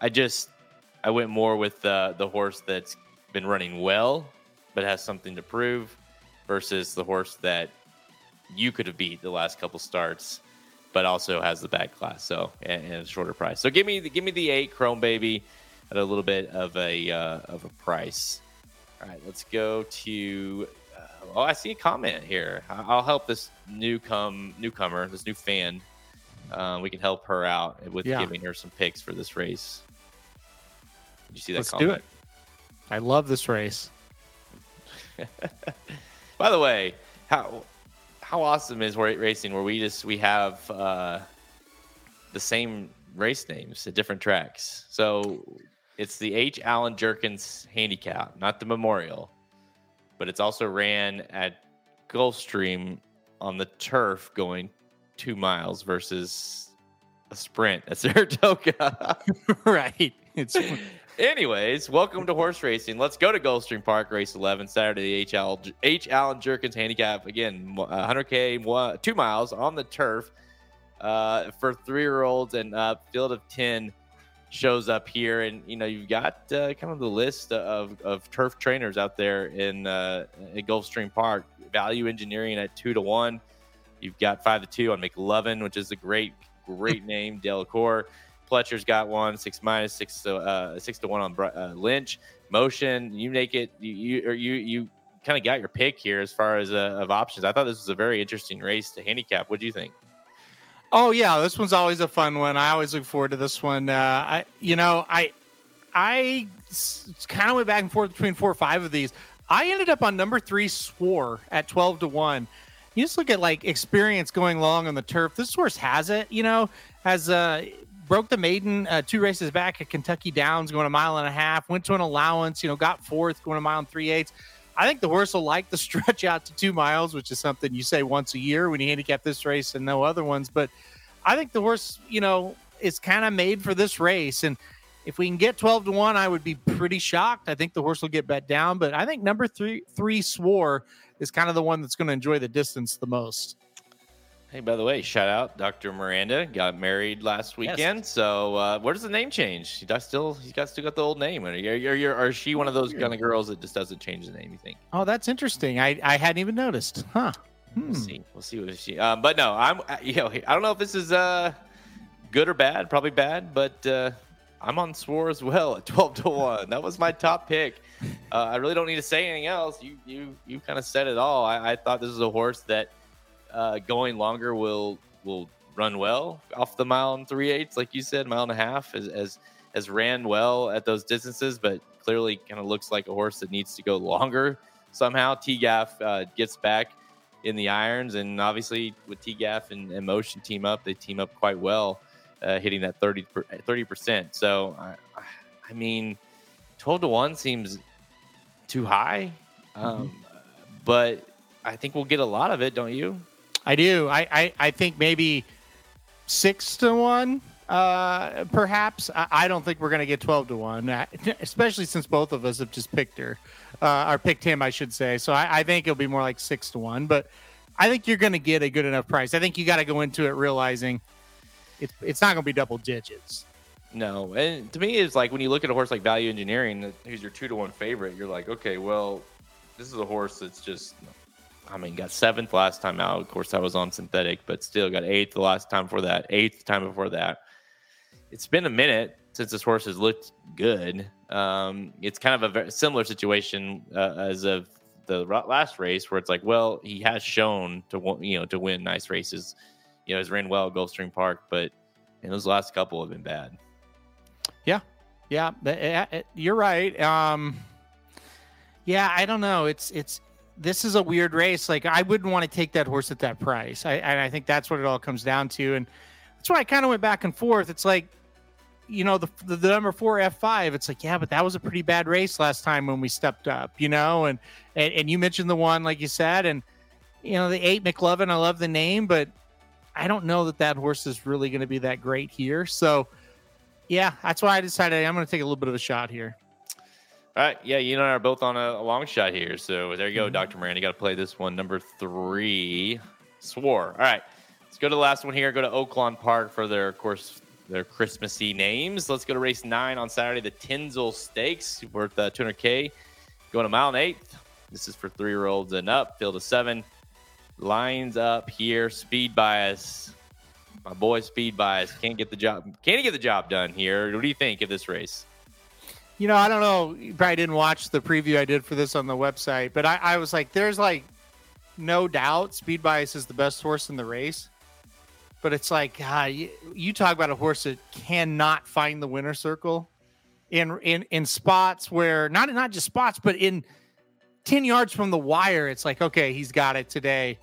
I just I went more with uh, the horse that's been running well, but has something to prove, versus the horse that you could have beat the last couple starts, but also has the bad class, so and, and a shorter price. So give me the give me the eight Chrome Baby at a little bit of a uh, of a price. All right, let's go to. Uh, oh, I see a comment here. I'll help this new come newcomer, this new fan. Uh, we can help her out with Yeah. giving her some picks for this race. You see that? Let's comment? do it. I love this race. <laughs> By the way, how how awesome is racing where we just we have uh, the same race names at different tracks. So it's the H. Allen Jerkens Handicap, not the Memorial, but it's also ran at Gulfstream on the turf, going two miles versus a sprint at <laughs> Saratoga. <laughs> right. It's Anyways, welcome to horse racing. Let's go to Gulfstream Park, race 11, Saturday, the H. Allen, H. Allen Jerkens Handicap. Again, 100K, one, two miles on the turf uh, for three year olds and uh, field of 10 shows up here. And, you know, you've got uh, kind of the list of, of turf trainers out there in uh, at Gulfstream Park. Value engineering at two to one. You've got five to two on McLovin, which is a great, great <laughs> name. Delacour. Fletcher's got one six minus six to uh, six to one on uh, Lynch. Motion, you make it. You you or you you kind of got your pick here as far as uh, of options. I thought this was a very interesting race to handicap. What do you think? Oh yeah, this one's always a fun one. I always look forward to this one. Uh, I you know I I kind of went back and forth between four or five of these. I ended up on number three, Swore at twelve to one. You just look at like experience going long on the turf. This horse has it. You know, has uh broke the maiden uh, two races back at Kentucky Downs, going a mile and a half. Went to an allowance, you know, got fourth, going a mile and three eighths. I think the horse will like the <laughs> stretch out to two miles, which is something you say once a year when you handicap this race and no other ones. But I think the horse, you know, is kind of made for this race. And if we can get 12 to 1, I would be pretty shocked. I think the horse will get bet down. But I think number three, three Swore is kind of the one that's going to enjoy the distance the most. Hey, by the way, shout out Dr. Miranda got married last weekend. Yes. So uh, where does the name change? He does still he's got still got the old name. Are, you, are, you, are she one of those kind of girls that just doesn't change the name? You think? Oh, that's interesting. I, I hadn't even noticed. Huh. Hmm. We'll see. We'll see what she. Um, but no, I'm. You know, I don't know if this is uh good or bad. Probably bad, but uh, I'm on Swore as well at <laughs> twelve to one. That was my top pick. Uh, I really don't need to say anything else. You you you kind of said it all. I, I thought this was a horse that uh, going longer will will run well off the mile and three eighths, like you said, mile and a half, as as, as ran well at those distances, but clearly kind of looks like a horse that needs to go longer somehow. TGAF uh, gets back in the irons, and obviously with TGAF and, and Motion team up, they team up quite well, uh, hitting that 30 percent. So I, I mean, twelve to one seems too high, mm-hmm. um, mm-hmm. but I think we'll get a lot of it, don't you? I do. I, I, I think maybe six to one, uh, perhaps. I, I don't think we're going to get 12 to one, uh, <laughs> especially since both of us have just picked her, uh, or picked him, I should say. So I, I think it'll be more like six to one, but I think you're going to get a good enough price. I think you got to go into it realizing it's, it's not going to be double digits. No, and to me, it's like when you look at a horse like Value Engineering, who's your two to one favorite, you're like, okay, well, this is a horse that's just I mean, got seventh last time out. Of course, I was on synthetic, but still got eighth the last time before that, eighth time before that. It's been a minute since this horse has looked good. Um, it's kind of a very similar situation uh, as of the last race, where it's like, well, he has shown to you know to win nice races. You know, he's ran well at Gulfstream Park, but in those last couple have been bad. Yeah, yeah, eh, eh, you're right. Um, yeah, I don't know. It's it's this is a weird race. Like I wouldn't want to take that horse at that price. I, and I think that's what it all comes down to. And that's why I kind of went back and forth. It's like, you know, the, the, number four F5, it's like, yeah, but that was a pretty bad race last time when we stepped up, you know, and, and, and you mentioned the one, like you said, and, you know, the eight McLovin, I love the name, but I don't know that that horse is really going to be that great here. So yeah, that's why I decided I'm going to take a little bit of a shot here. All right. Yeah, you and I are both on a, a long shot here. So there you go, mm-hmm. Dr. Moran. You got to play this one. Number three, Swore. All right. Let's go to the last one here. Go to Oaklawn Park for their, of course, their Christmassy names. Let's go to race nine on Saturday, the Tinsel Stakes, worth uh, 200K. Going a mile and eighth. This is for three year olds and up. Field of seven. Lines up here. Speed bias. My boy, speed bias. Can't get the job. Can't he get the job done here? What do you think of this race? You know, I don't know. You probably didn't watch the preview I did for this on the website, but I, I was like, there's like no doubt Speed Bias is the best horse in the race. But it's like, God, you, you talk about a horse that cannot find the winner circle. in in in spots where not not just spots, but in ten yards from the wire, it's like okay, he's got it today.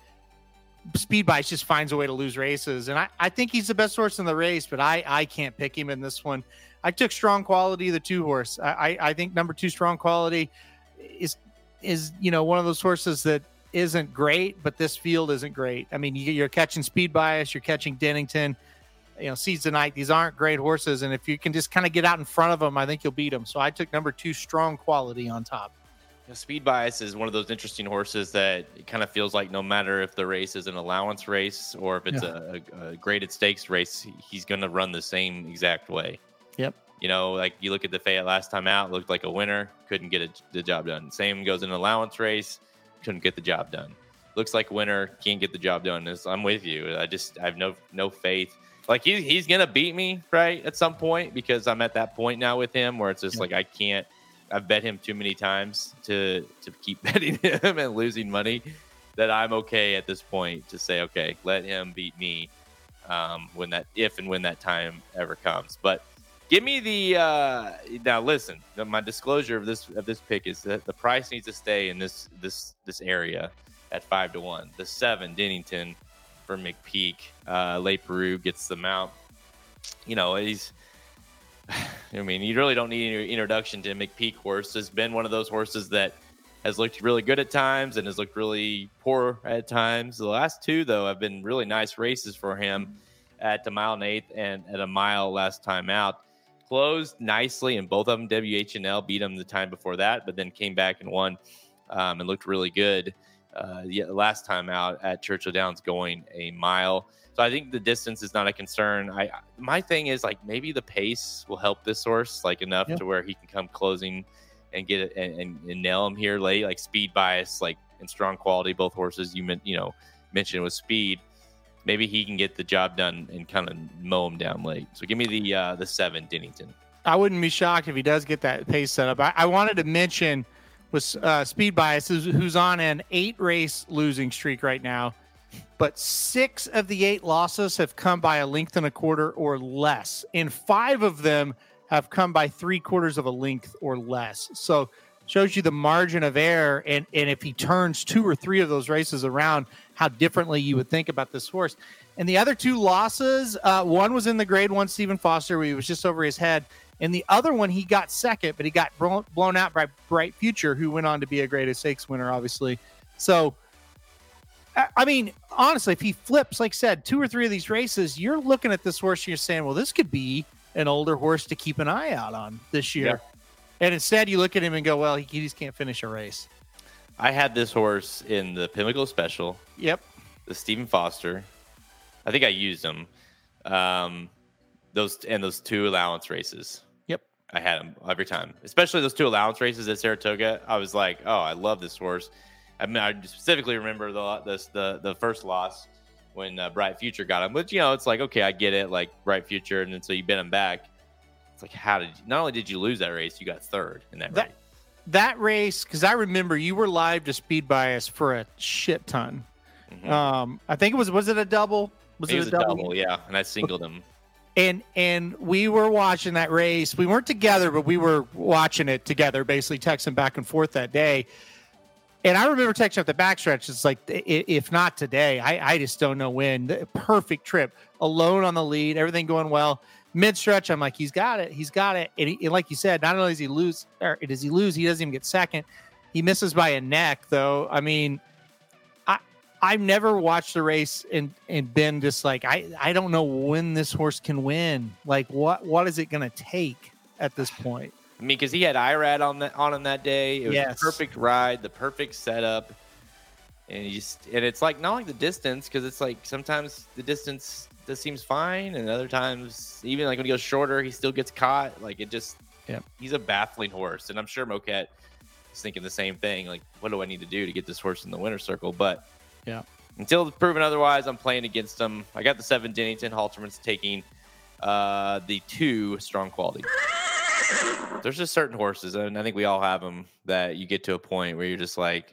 Speed Bias just finds a way to lose races, and I, I think he's the best horse in the race, but I I can't pick him in this one. I took strong quality, the two horse. I I, I think number two strong quality is is you know one of those horses that isn't great, but this field isn't great. I mean, you, are catching Speed Bias, you're catching Dennington, you know, Seeds the Night. These aren't great horses, and if you can just kind of get out in front of them, I think you'll beat them. So I took number two, strong quality on top. Speed Bias is one of those interesting horses that it kind of feels like no matter if the race is an allowance race or if it's yeah. a, a, graded stakes race, he's going to run the same exact way. Yep. You know, like you look at the Fayette last time out, looked like a winner, couldn't get it, the job done. Same goes in an allowance race, couldn't get the job done. Looks like a winner, can't get the job done. I'm with you. I just I have no no faith. Like he, he's gonna beat me right at some point because I'm at that point now with him where it's just yep. like I can't I've bet him too many times to to keep <laughs> betting him and losing money that I'm okay at this point to say okay, let him beat me um, when that if and when that time ever comes. But give me the uh, now. Listen, my disclosure of this of this pick is that the price needs to stay in this this this area at five to one. The seven Dennington for McPeek. Uh, Leparoux gets the mount. You know he's <sighs> I mean, you really don't need any introduction to McPeek horse. Has been one of those horses that has looked really good at times and has looked really poor at times. The last two, though, have been really nice races for him at the mile and eighth and at a mile last time out. Closed nicely, and both of them WHNL beat him the time before that, but then came back and won um, and looked really good uh, yeah, last time out at Churchill Downs going a mile. So I think the distance is not a concern. I my thing is like maybe the pace will help this horse like enough yeah. to where he can come closing and get it and, and, and, nail him here late. Like speed bias, like and strong quality. Both horses you meant you know mentioned with speed. Maybe he can get the job done and kind of mow him down late. So give me the uh, the seven Dennington. I wouldn't be shocked if he does get that pace set up. I, I wanted to mention with uh, speed bias who's on an eight race losing streak right now but six of the eight losses have come by a length and a quarter or less. And five of them have come by three quarters of a length or less. So shows you the margin of error. And, and if he turns two or three of those races around, how differently you would think about this horse. And the other two losses, uh, one was in the grade one, Stephen Foster, where he was just over his head. And the other one, he got second, but he got blown out by Bright Future, who went on to be a graded stakes winner, obviously. So I mean, honestly, if he flips, like I said, two or three of these races, you're looking at this horse and you're saying, well, this could be an older horse to keep an eye out on this year. Yeah. And instead, you look at him and go, well, he, he just can't finish a race. I had this horse in the Pimlico Special. Yep. The Stephen Foster. I think I used him. Um, those and those two allowance races. Yep. I had him every time, especially those two allowance races at Saratoga. I was like, oh, I love this horse. I mean, I specifically remember the the the, the first loss when uh, Bright Future got him. But you know, it's like okay, I get it, like Bright Future, and then so you bet him back. It's like how did you, not only did you lose that race, you got third in that, that race. That race, because I remember you were live to Speed Bias for a shit ton. Mm-hmm. Um, I think it was was it a double? Was it, it was a, double? double? Yeah, and I singled him. And and we were watching that race. We weren't together, but we were watching it together, basically texting back and forth that day. And I remember texting up the backstretch. It's like, if not today, I, I just don't know when. The perfect trip, alone on the lead, everything going well. Mid stretch, I'm like, he's got it, he's got it. And, he, and, like you said, not only does he lose, or does he lose, he doesn't even get second. He misses by a neck, though. I mean, I I've never watched the race and and been just like, I I don't know when this horse can win. Like, what what is it going to take at this point? I mean, because he had Irad on that on him that day. It was yes. the perfect ride, the perfect setup, and you just and it's like not like the distance because it's like sometimes the distance just seems fine, and other times even like when he goes shorter, he still gets caught. Like it just, yeah, he's a baffling horse, and I'm sure Moquett is thinking the same thing. Like, what do I need to do to get this horse in the winner's circle? But yeah, until proven otherwise, I'm playing against him. I got the seven Dennington. Halterman's taking uh, the two strong quality there's just certain horses, and I think we all have them that you get to a point where you're just like,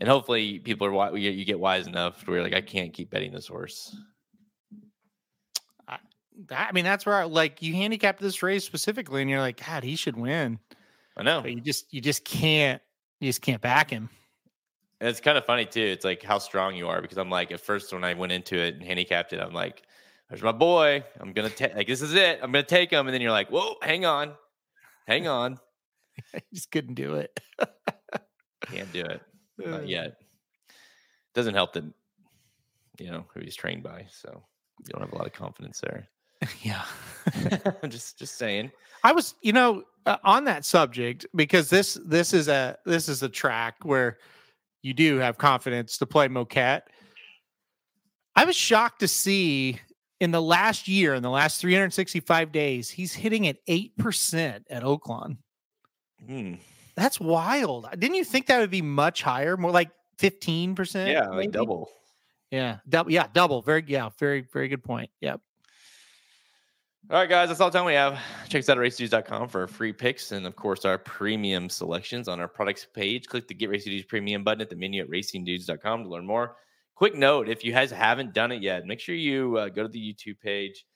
and hopefully people are you get wise enough to where like I can't keep betting this horse. that, I mean, that's where like you handicapped this race specifically, and you're like, God, he should win. I know. But you just you just can't you just can't back him. And it's kind of funny too. It's like how strong you are because I'm like at first when I went into it and handicapped it, I'm like, "There's my boy. I'm gonna take like this is it. I'm gonna take him." And then you're like, "Whoa, hang on, hang on." <laughs> I just couldn't do it. Can't do it not yet. Doesn't help that you know who he's trained by, so you don't have a lot of confidence there. <laughs> Yeah. I'm <laughs> just just saying. I was, you know, uh, on that subject because this this is a this is a track where you do have confidence to play Moquett. I was shocked to see in the last year, in the last 365 days, he's hitting at 8% at Oaklawn. Hmm. That's wild. Didn't you think that would be much higher? More like 15%? Yeah, like double. Yeah. Double. Yeah. Double. Very, yeah. Very, very good point. Yep. All right, guys, that's all the time we have. Check us out at racingdudes.com for our free picks and, of course, our premium selections on our products page. Click the Get Racing Dudes premium button at the menu at racingdudes.com to learn more. Quick note if you guys haven't done it yet, make sure you uh, go to the YouTube page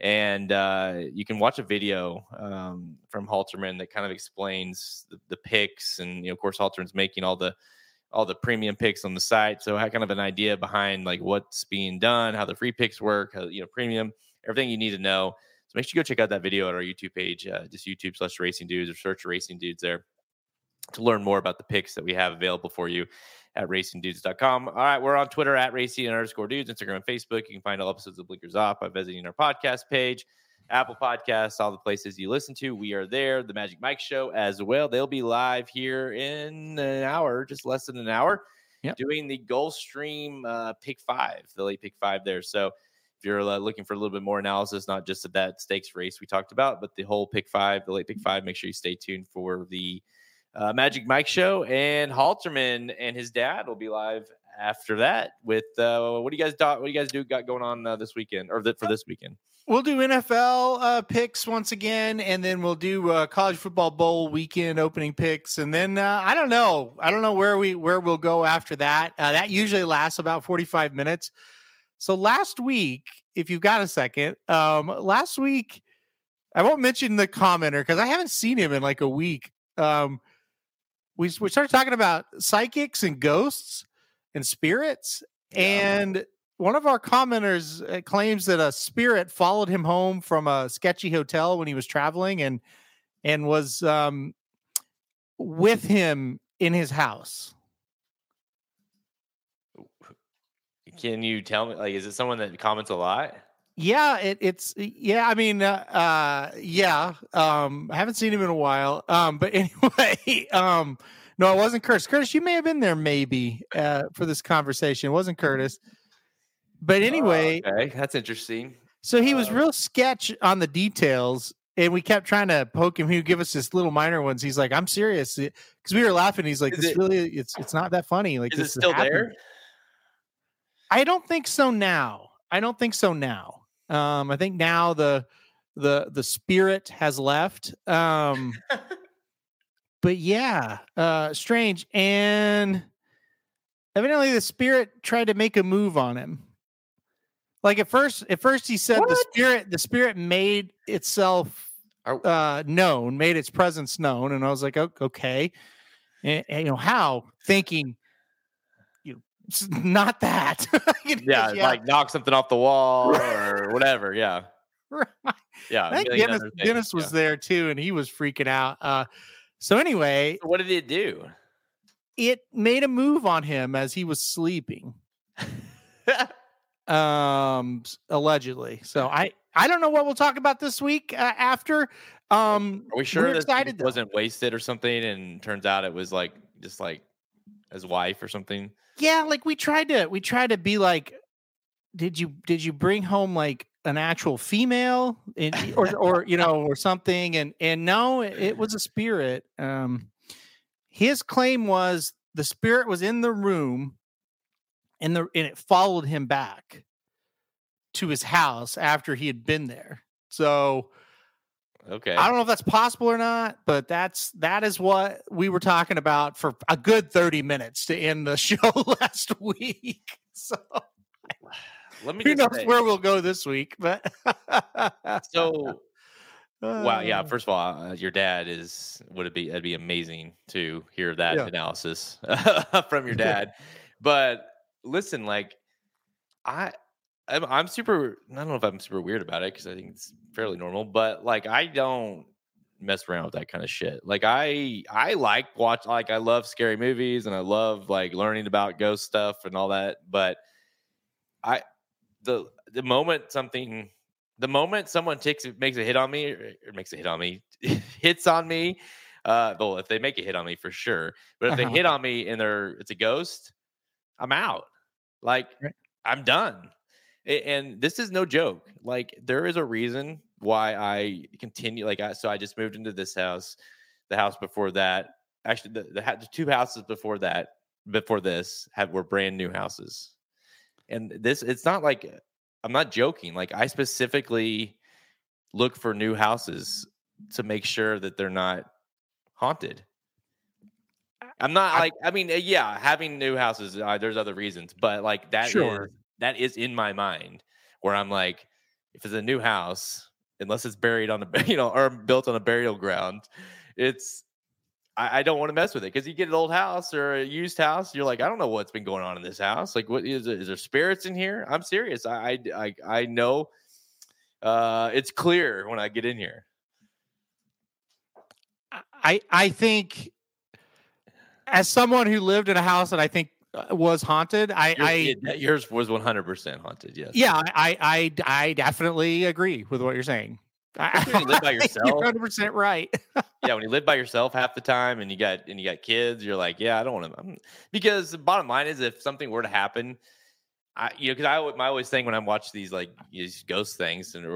and uh, you can watch a video um, from Halterman that kind of explains the, the picks. And, you know, of course, Halterman's making all the all the premium picks on the site. So kind of an idea behind like what's being done, how the free picks work, how, you know, premium, everything you need to know. So make sure you go check out that video at our YouTube page, uh, just YouTube slash Racing Dudes or search Racing Dudes there to learn more about the picks that we have available for you at racingdudes.com. All right, we're on Twitter at racing underscore dudes, Instagram and Facebook. You can find all episodes of Blinkers Off by visiting our podcast page, Apple Podcasts, all the places you listen to. We are there. The Magic Mike Show as well. They'll be live here in an hour, just less than an hour, Yep. doing the Gulfstream uh, Pick Five, the late Pick Five there. So if you're uh, looking for a little bit more analysis, not just of that stakes race we talked about, but the whole pick five, the late pick five, make sure you stay tuned for the uh, Magic Mike show. And Halterman and his dad will be live after that with uh, what do you guys do, what do you guys do got going on uh, this weekend or for this weekend? We'll do NFL uh, picks once again, and then we'll do uh, college football bowl weekend opening picks, and then uh, I don't know, I don't know where we where we'll go after that. That usually lasts about forty five minutes. So last week, if you've got a second, um, last week I won't mention the commenter because I haven't seen him in like a week. Um, we we started talking about psychics and ghosts and spirits, and one of our commenters uh, claims that a spirit followed him home from a sketchy hotel when he was traveling and and was um with him in his house. Can you tell me like is it someone that comments a lot? Yeah, it, it's yeah. I mean, uh, uh, yeah. Um, I haven't seen him in a while. Um, but <laughs> anyway, um, no, it wasn't Curtis. Curtis, you may have been there maybe uh, for this conversation. It wasn't Curtis. But anyway, Oh, okay, that's interesting. So he was Uh, real sketch on the details, and we kept trying to poke him. He would give us just little minor ones. He's like, "I'm serious," because we were laughing. He's like, Is "This it- really, it's it's not that funny." Like, Is it still happened." there? I don't think so now. I don't think so now. Um, I think now the the the spirit has left. Um, <laughs> but yeah, uh, strange. And evidently, the spirit tried to make a move on him. Like at first, at first he said the spirit, the spirit made itself uh, known, made its presence known, and I was like, okay, and, and, you know how thinking, you know, s- not that, <laughs> know, yeah, like knock something off the wall or whatever. Yeah, <laughs> right. yeah. I think Dennis, Dennis was yeah. there too, and he was freaking out. Uh, so anyway, What did it do? it made a move on him as he was sleeping, <laughs> um, allegedly. So I I don't know what we'll talk about this week uh, after. Um, Are we sure this excited wasn't wasted or something? And turns out it was like just like his wife or something. Yeah like we tried to we tried to be like did you did you bring home like an actual female and, or or you know or something? And and no it, it was a spirit um his claim was the spirit was in the room and the and it followed him back to his house after he had been there. So Okay. I don't know if that's possible or not, but that's that is what we were talking about for a good 30 minutes to end the <laughs> show last week. <laughs> So let me Who knows say, where we'll go this week? But <laughs> so wow, yeah. Uh, First of all, uh, your dad is would it be? It'd be amazing to hear that Yeah. analysis from your dad. but listen, like I, I'm, I'm super. I don't know if I'm super weird about it because I think it's fairly normal. But like, I don't mess around with that kind of shit. Like, I, I like watch. Like, I love scary movies and I love like learning about ghost stuff and all that. But I, the the moment something the moment someone takes it makes a hit on me or, or makes a hit on me <laughs> hits on me uh well if they make a hit on me for sure but if Uh-huh. they hit on me and they're it's a ghost i'm out like Right. i'm done and this is no joke like there is a reason why i continue like I, so i just moved into this house the house before that actually the, the, the two houses before that before this had were brand new houses and this it's not like I'm not joking. Like I specifically look for new houses to make sure that they're not haunted. I'm not like I mean, uh, yeah, having new houses. Uh, there's other reasons, but like that is Sure. That is in my mind where I'm like, if it's a new house, unless it's buried on a <laughs> you know or built on a burial ground, it's I, I don't want to mess with it because you get an old house or a used house, you're like, I don't know what's been going on in this house. Like, what is, there spirits in here? I'm serious. I I I, I know. Uh, it's clear when I get in here. I I think as someone who lived in a house that I think Uh, was haunted, I Yours, I yours was 100 percent haunted. Yes. yeah, I I I definitely agree with what you're saying. When you live by <laughs> yourself. You're 100 percent right. <laughs> yeah, when you live by yourself half the time and you got and you got kids, you're like, yeah, I don't want to. Because the bottom line is, if something were to happen, I you know, because I my always thing when I watch these like these ghost things, and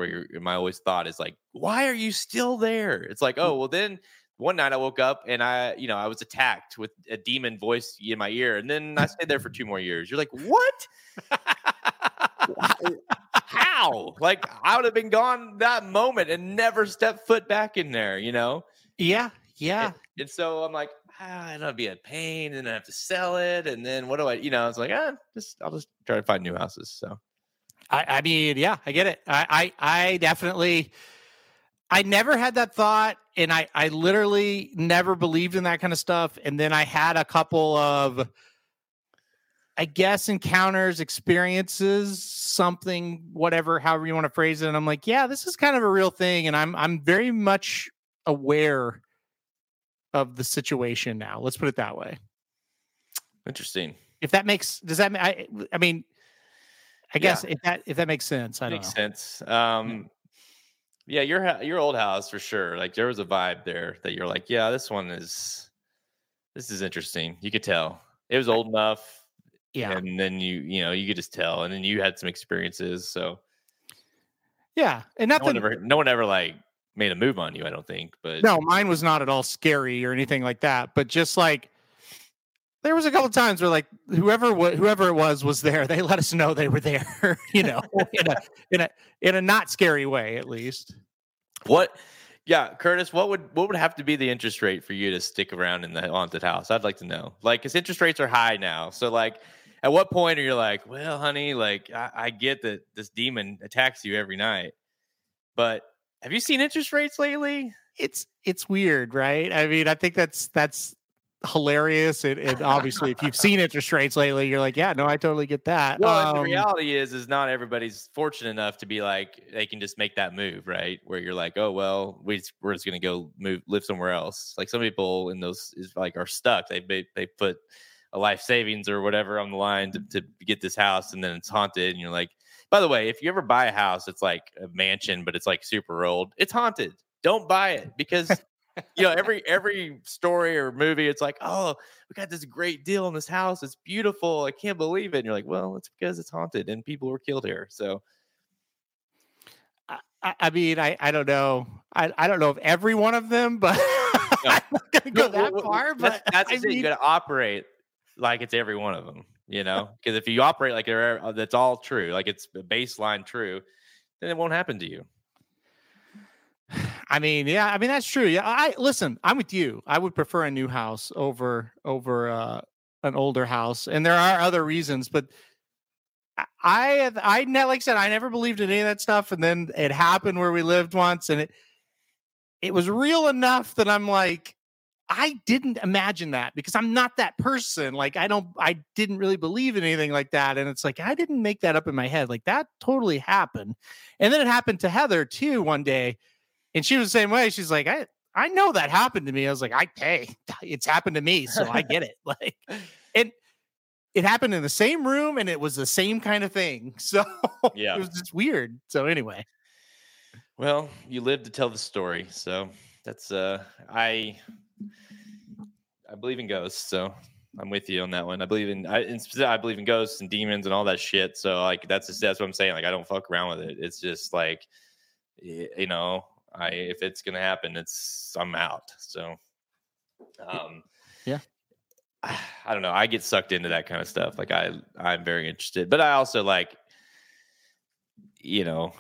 my always thought is like, why are you still there? It's like, oh, mm. well, then one night I woke up and I, you know, I was attacked with a demon voice in my ear, and then I stayed there for two more years. You're like, what? <laughs> How-? Like I would have been gone that moment and never stepped foot back in there, you know? yeah, yeah. And, and so I'm like, ah, it'll be a pain, and then I have to sell it, and then what do I, you know? It's like, ah, just I'll just try to find new houses. So I, I mean, yeah, I get it. I, I, I definitely, I never had that thought, and I, I literally never believed in that kind of stuff. And then I had a couple of, I guess, encounters, experiences, something, whatever, however you want to phrase it. And I'm like, yeah, this is kind of a real thing, and I'm, I'm very much aware of the situation now. Let's put it that way. interesting. If that makes, does that? I, I mean, I Yeah. guess if that if that makes sense, I don't Makes know. sense. Um, yeah, your your old house for sure. Like there was a vibe there that you're like, yeah, this one is this is interesting. You could tell it was old enough. Yeah. and then you you know you could just tell, and then you had some experiences. So Yeah, and no nothing. one ever no one ever like made a move on you. I don't think, but No, mine was not at all scary or anything like that. But just like there was a couple times where like whoever whoever it was was there. <laughs> They let us know they were there. <laughs> You know, <laughs> in a in a in a not scary way, at least. What? Yeah, Curtis, what would what would have to be the interest rate for you to stick around in the haunted house? I'd like to know. Like, because interest rates are high now. So, like, at what point are you like, well, honey, like, I, I get that this demon attacks you every night, but have you seen interest rates lately? It's it's weird, right? I mean, I think that's that's hilarious. And, and obviously, if you've seen interest rates lately, you're like, yeah, no, I totally get that. Well, and the Um, reality is, is not everybody's fortunate enough to be like they can just make that move, right? Where you're like, oh well, we just, we're just gonna go move, live somewhere else. Like some people in those is like are stuck. They they, they put a life savings or whatever on the line to, to get this house, and then it's haunted. And you're like, by the way, if you ever buy a house, it's like a mansion, but it's like super old. It's haunted. Don't buy it because you know every every story or movie it's like oh we got this great deal on this house it's beautiful i can't believe it and you're like well it's because it's haunted and people were killed here so I, I- I mean, I, I don't know. I, I don't know if every one of them, but <laughs> I'm not gonna go that well, far. But that's I the thing. mean, you got to operate like it's every one of them you know <laughs> because if you operate like uh, that's all true like it's a baseline true then it won't happen to you I mean, yeah, I mean that's true. Yeah, I listen. I'm with you. I would prefer a new house over over uh, an older house, and there are other reasons, but I I like I said I never believed in any of that stuff, and then it happened where we lived once, and it it was real enough that I'm like, I didn't imagine that because I'm not that person. Like I don't, I didn't really believe in anything like that, and it's like I didn't make that up in my head. Like that totally happened, and then it happened to Heather too one day, and she was the same way. She's like, I I know that happened to me. I was like, I hey, <laughs> it's happened to me, so I get it. <laughs> Like, and it happened in the same room, and it was the same kind of thing. <laughs> So Yeah. it was just weird. So anyway, Well, you live to tell the story, so that's uh I I believe in ghosts, so I'm with you on that one. I believe in I in I believe in ghosts and demons and all that shit. So like that's just, that's what I'm saying. Like I don't fuck around with it. It's just like you know, I if it's gonna happen, it's I'm out. So um Yeah. <sighs> I don't know. I get sucked into that kind of stuff. Like I I'm very interested. But I also like you know,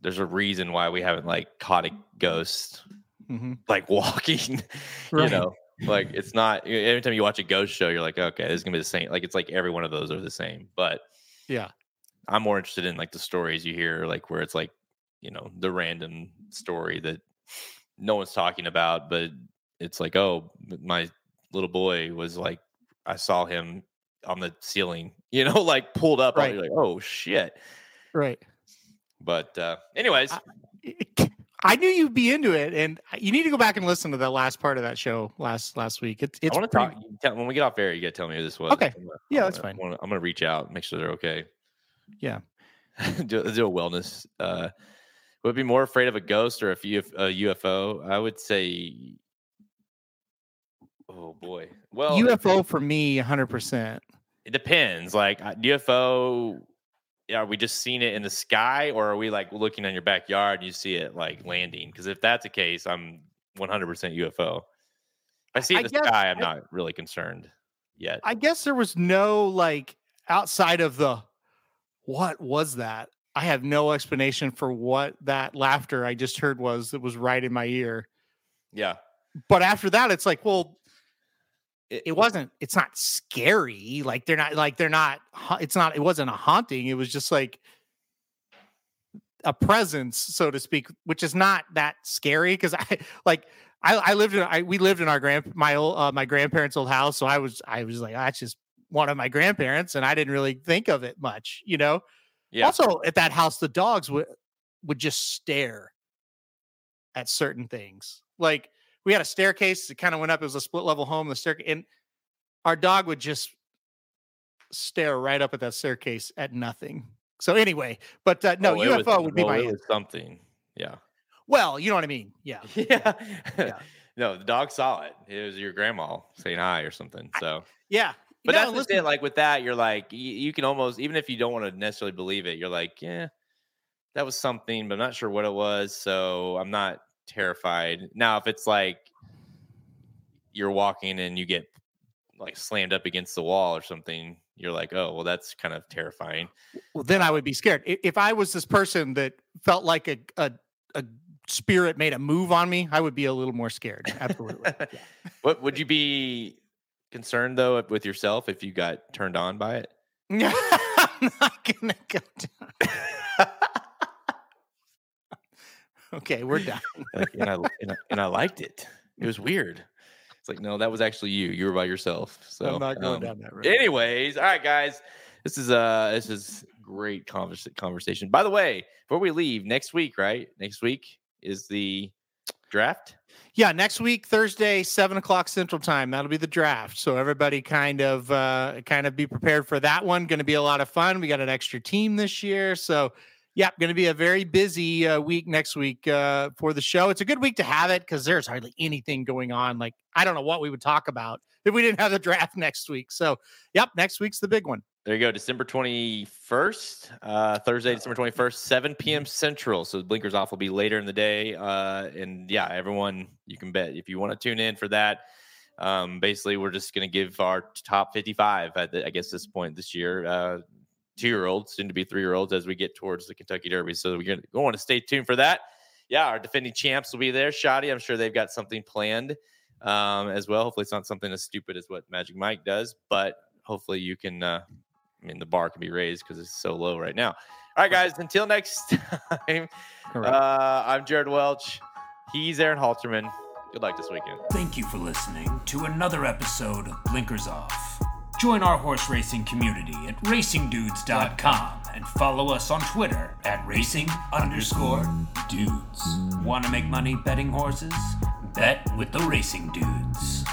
there's a reason why we haven't like caught a ghost Mhm. like <laughs> walking. Right. You know, like it's not every time you watch a ghost show, you're like, okay, this is gonna be the same. Like it's like every one of those are the same. But yeah, I'm more interested in like the stories you hear, like where it's like, you know, the random story that no one's talking about, but it's like, oh, my little boy was like, I saw him on the ceiling, <laughs> you know, like pulled up. Right. Like, oh shit. right. But uh anyways, I- <laughs> I knew you'd be into it, and you need to go back and listen to the last part of that show last last week. It's it's I want to pretty- talk. Tell, when we get off air, you got to tell me who this was. Okay. Gonna- Yeah, I'm that's gonna- fine. wanna- I'm gonna reach out, make sure they're okay. Yeah. <laughs> do, do a wellness. Uh, would be more afraid of a ghost or a, UF, a UFO? I would say. Oh boy. Well, it- UFO for me, hundred percent. It depends. Like UFO. yeah, Are we just seeing it in the sky, or are we like looking in your backyard and you see it like landing? Because if that's the case, I'm 100% UFO. If I see it in the guess sky, I'm I- not really concerned yet. I guess there was no like outside of the what was that? I have no explanation for what that laughter I just heard was that was right in my ear. yeah. But after that, it's like, well, It- it wasn't. It's not scary. Like they're not. Like they're not. It's not. It wasn't a haunting. It was just like a presence, so to speak, which is not that scary because I like. I, I lived in. I we lived in our grand my old uh, my grandparents' old house, so I was I was like that's just one of my grandparents, and I didn't really think of it much, you know. Yeah. Also, at that house, the dogs would would just stare at certain things. Like we had a staircase that kind of went up. It was a split level home. The staircase, and our dog would just stare right up at that staircase at nothing. So anyway, but uh, no, Oh, it was- UFO would be well, my something. Yeah. well. You know what I mean? <laughs> Yeah. Yeah. yeah. no, the dog saw it. It was your grandma saying hi or something. So, Yeah. But No, that's just listen, it. Like with that, you're like, you, you can almost, even if you don't want to necessarily believe it, you're like, yeah, that was something, but I'm not sure what it was. So I'm not terrified. Now, if it's like you're walking and you get like slammed up against the wall or something, you're like, oh, well, that's kind of terrifying. well, then I would be scared. If I was this person that felt like a a, a spirit made a move on me, I would be a little more scared. Absolutely. <laughs> what would you be concerned though with yourself if you got turned on by it? Yeah. <laughs> I'm not gonna go down. <laughs> okay, we're done. Like, and, I, and, I, and I liked it. It was weird. It's like, no, that was actually you. You were by yourself. So I'm not going um, down that road. Anyways, all right, guys. This is uh this is great convers- conversation. By the way, before we leave, next week, right? Next week is the draft. Yeah, next week, Thursday, seven o'clock Central Time. That'll be the draft. So everybody kind of uh kind of be prepared for that one. Going to be a lot of fun. We got an extra team this year, so yeah, going to be a very busy uh, week next week uh, for the show. It's a good week to have it because there's hardly anything going on. Like I don't know what we would talk about if we didn't have the draft <laughs> next week. So yep, next week's the big one. There you go, December 21st, uh, Thursday, December 21st, 7 p.m. Central. So Blinkers Off will be later in the day. Uh, and yeah, everyone, you can bet if you want to tune in for that. Um, basically, we're just going to give our top 55 at the, I guess this point this year, uh, two year olds, soon to be three year olds as we get towards the Kentucky Derby. So we're going to stay tuned for that. Yeah, our defending champs will be there. Shoddy, I'm sure they've got something planned um, as well. Hopefully, it's not something as stupid as what Magic Mike does, but hopefully, you can uh, I mean, the bar can be raised because it's so low right now. All right, guys. Until next <laughs> time, uh, I'm Jared Welch. He's Aaron Halterman. Good luck this weekend. Thank you for listening to another episode of Blinkers Off. Join our horse racing community at racingdudes.com and follow us on Twitter at racing underscore dudes. Want to make money betting horses? Bet with the racing dudes.